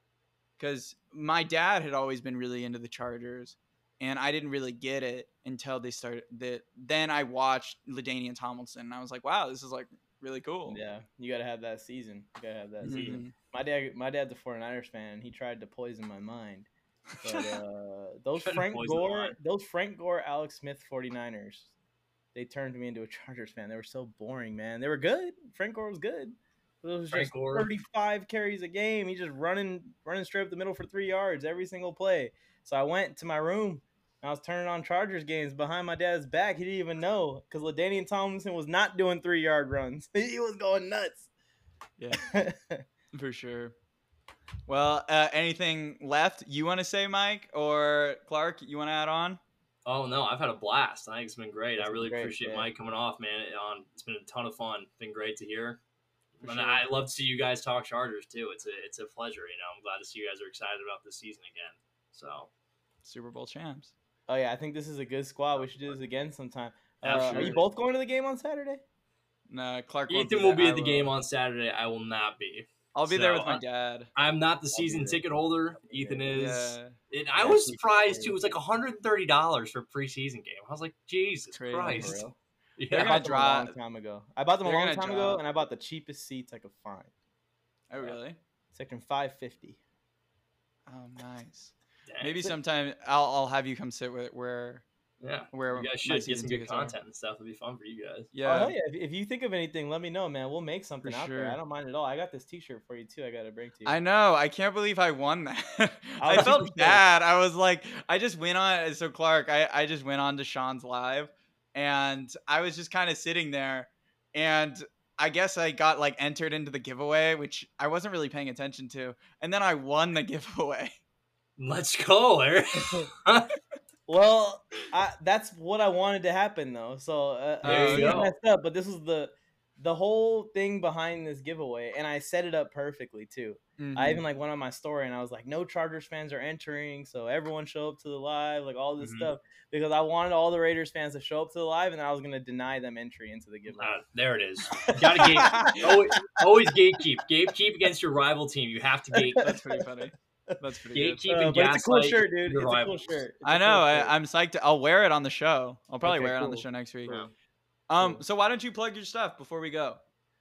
because my dad had always been really into the chargers and i didn't really get it until they started that then i watched Ladainian tomlinson and i was like wow this is like really cool Yeah, you gotta have that season. You gotta have that Mhm. season. My dad, my dad's a 49ers fan. and He tried to poison my mind. But uh, those Frank Gore, those Frank Gore, Alex Smith 49ers, they turned me into a Chargers fan. They were so boring, man. They were good. Frank Gore was good. But it was Frank just Gore. 35 carries a game. He's just running, running straight up the middle for three yards every single play. So I went to my room. And I was turning on Chargers games behind my dad's back. He didn't even know because Ladainian Tomlinson was not doing three yard runs. he was going nuts. Yeah. For sure. Well, uh, anything left you want to say, Mike or Clark? You want to add on? Oh no, I've had a blast. I think it's been great. It's I really great, appreciate yeah. Mike coming off, man. On it's been a ton of fun. Been great to hear. For and sure. I love to see you guys talk Chargers too. It's a it's a pleasure. You know, I'm glad to see you guys are excited about this season again. So Super Bowl champs. Oh yeah, I think this is a good squad. We should do this again sometime. Uh, are you both going to the game on Saturday? No, Clark. won't Ethan will be at the will. game on Saturday. I will not be. I'll be there with my dad. I'm not the be season ticket holder. be Ethan is. Yeah. And I Yeah, was surprised too. It was like 130 dollars for a preseason game. I was like, Jesus Crazy. Christ! real? Yeah. They're I gonna bought them a long time ago. I bought them a they're long gonna time ago, and I bought the cheapest seats I could find. Oh, really? Section five fifty. Oh, nice. Dang. Maybe sometime I'll I'll have you come sit with where Yeah. where You guys should get some good tickets are. content and stuff. It'll be fun for you guys. Oh, Yeah. hell yeah. If, if you think of anything, let me know, man. We'll make something out sure. there. I don't mind at all. I got this T-shirt for you too. I got to bring to you. I know. I can't believe I won that. I I felt bad. I was like, I just went on. So Clark, I, I just went on to Sean's live, and I was just kind of sitting there, and I guess I got like entered into the giveaway, which I wasn't really paying attention to, and then I won the giveaway. Let's go, Eric. Well, I, that's what I wanted to happen though. So uh, There you seems messed up, but this was the the whole thing behind this giveaway, and I set it up perfectly too. I Mhm. even like went on my story and I was like, no Chargers fans are entering, so everyone show up to the live, like all this Mhm. stuff, because I wanted all the Raiders fans to show up to the live, and I was gonna deny them entry into the giveaway. Ah, there it is. Gotta gate. always, always gatekeep. Gatekeep against your rival team. You have to gate. That's pretty funny. That's pretty good. Gatekeep Uh, but it's a cool shirt, dude. It's a cool shirt. It's a I cool know. shirt. I, I'm psyched. To, I'll wear it on the show. I'll probably Okay, wear it on the show next week. Yeah. Um. Cool. So why don't you plug your stuff before we go?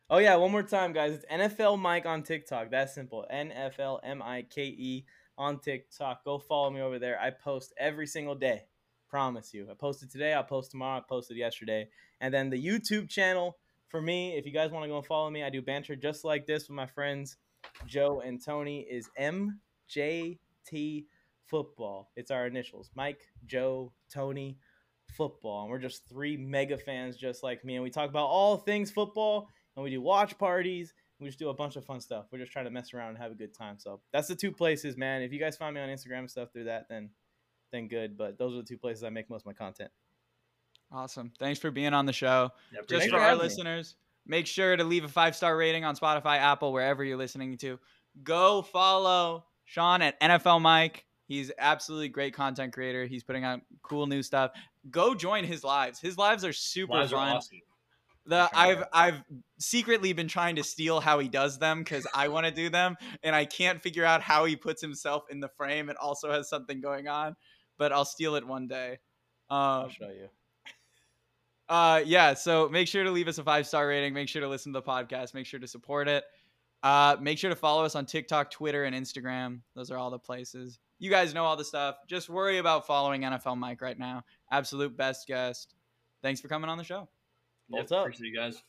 Oh yeah, one more time, guys. It's NFL Mike on TikTok. That's simple. NFL M I K E on TikTok. Go follow me over there. I post every single day. Promise you. I posted today. I'll post tomorrow. I posted yesterday. And then the YouTube channel for me, if you guys want to go and follow me, I do banter just like this with my friends Joe and Tony. Is MJT Football. It's our initials. Mike, Joe, Tony, football. And we're just three mega fans just like me. And we talk about all things football and we do watch parties. We just do a bunch of fun stuff. We're just trying to mess around and have a good time. So that's the two places, man. If you guys find me on Instagram and stuff through that, then then good. But those are the two places I make most of my content. Awesome. Thanks for being on the show. Yeah, Just for our having me. listeners, make sure to leave a five star rating on Spotify, Apple, wherever you're listening to. Go follow Sean at NFL Mike. He's absolutely great content creator. He's putting out cool new stuff. Go join his lives. His lives are super Lives are fun. awesome. The I've I've secretly been trying to steal how he does them because I want to do them, and I can't figure out how he puts himself in the frame and also has something going on. But I'll steal it one day. I'll Um, show you. uh yeah so make sure to leave us a five star rating make sure to listen to the podcast make sure to support it uh make sure to follow us on tiktok twitter and instagram. Those are all the places. You guys know all the stuff. Just worry about following nfl mike right now. Absolute best guest. Thanks for coming on the show. Yep, What's up? Appreciate you guys.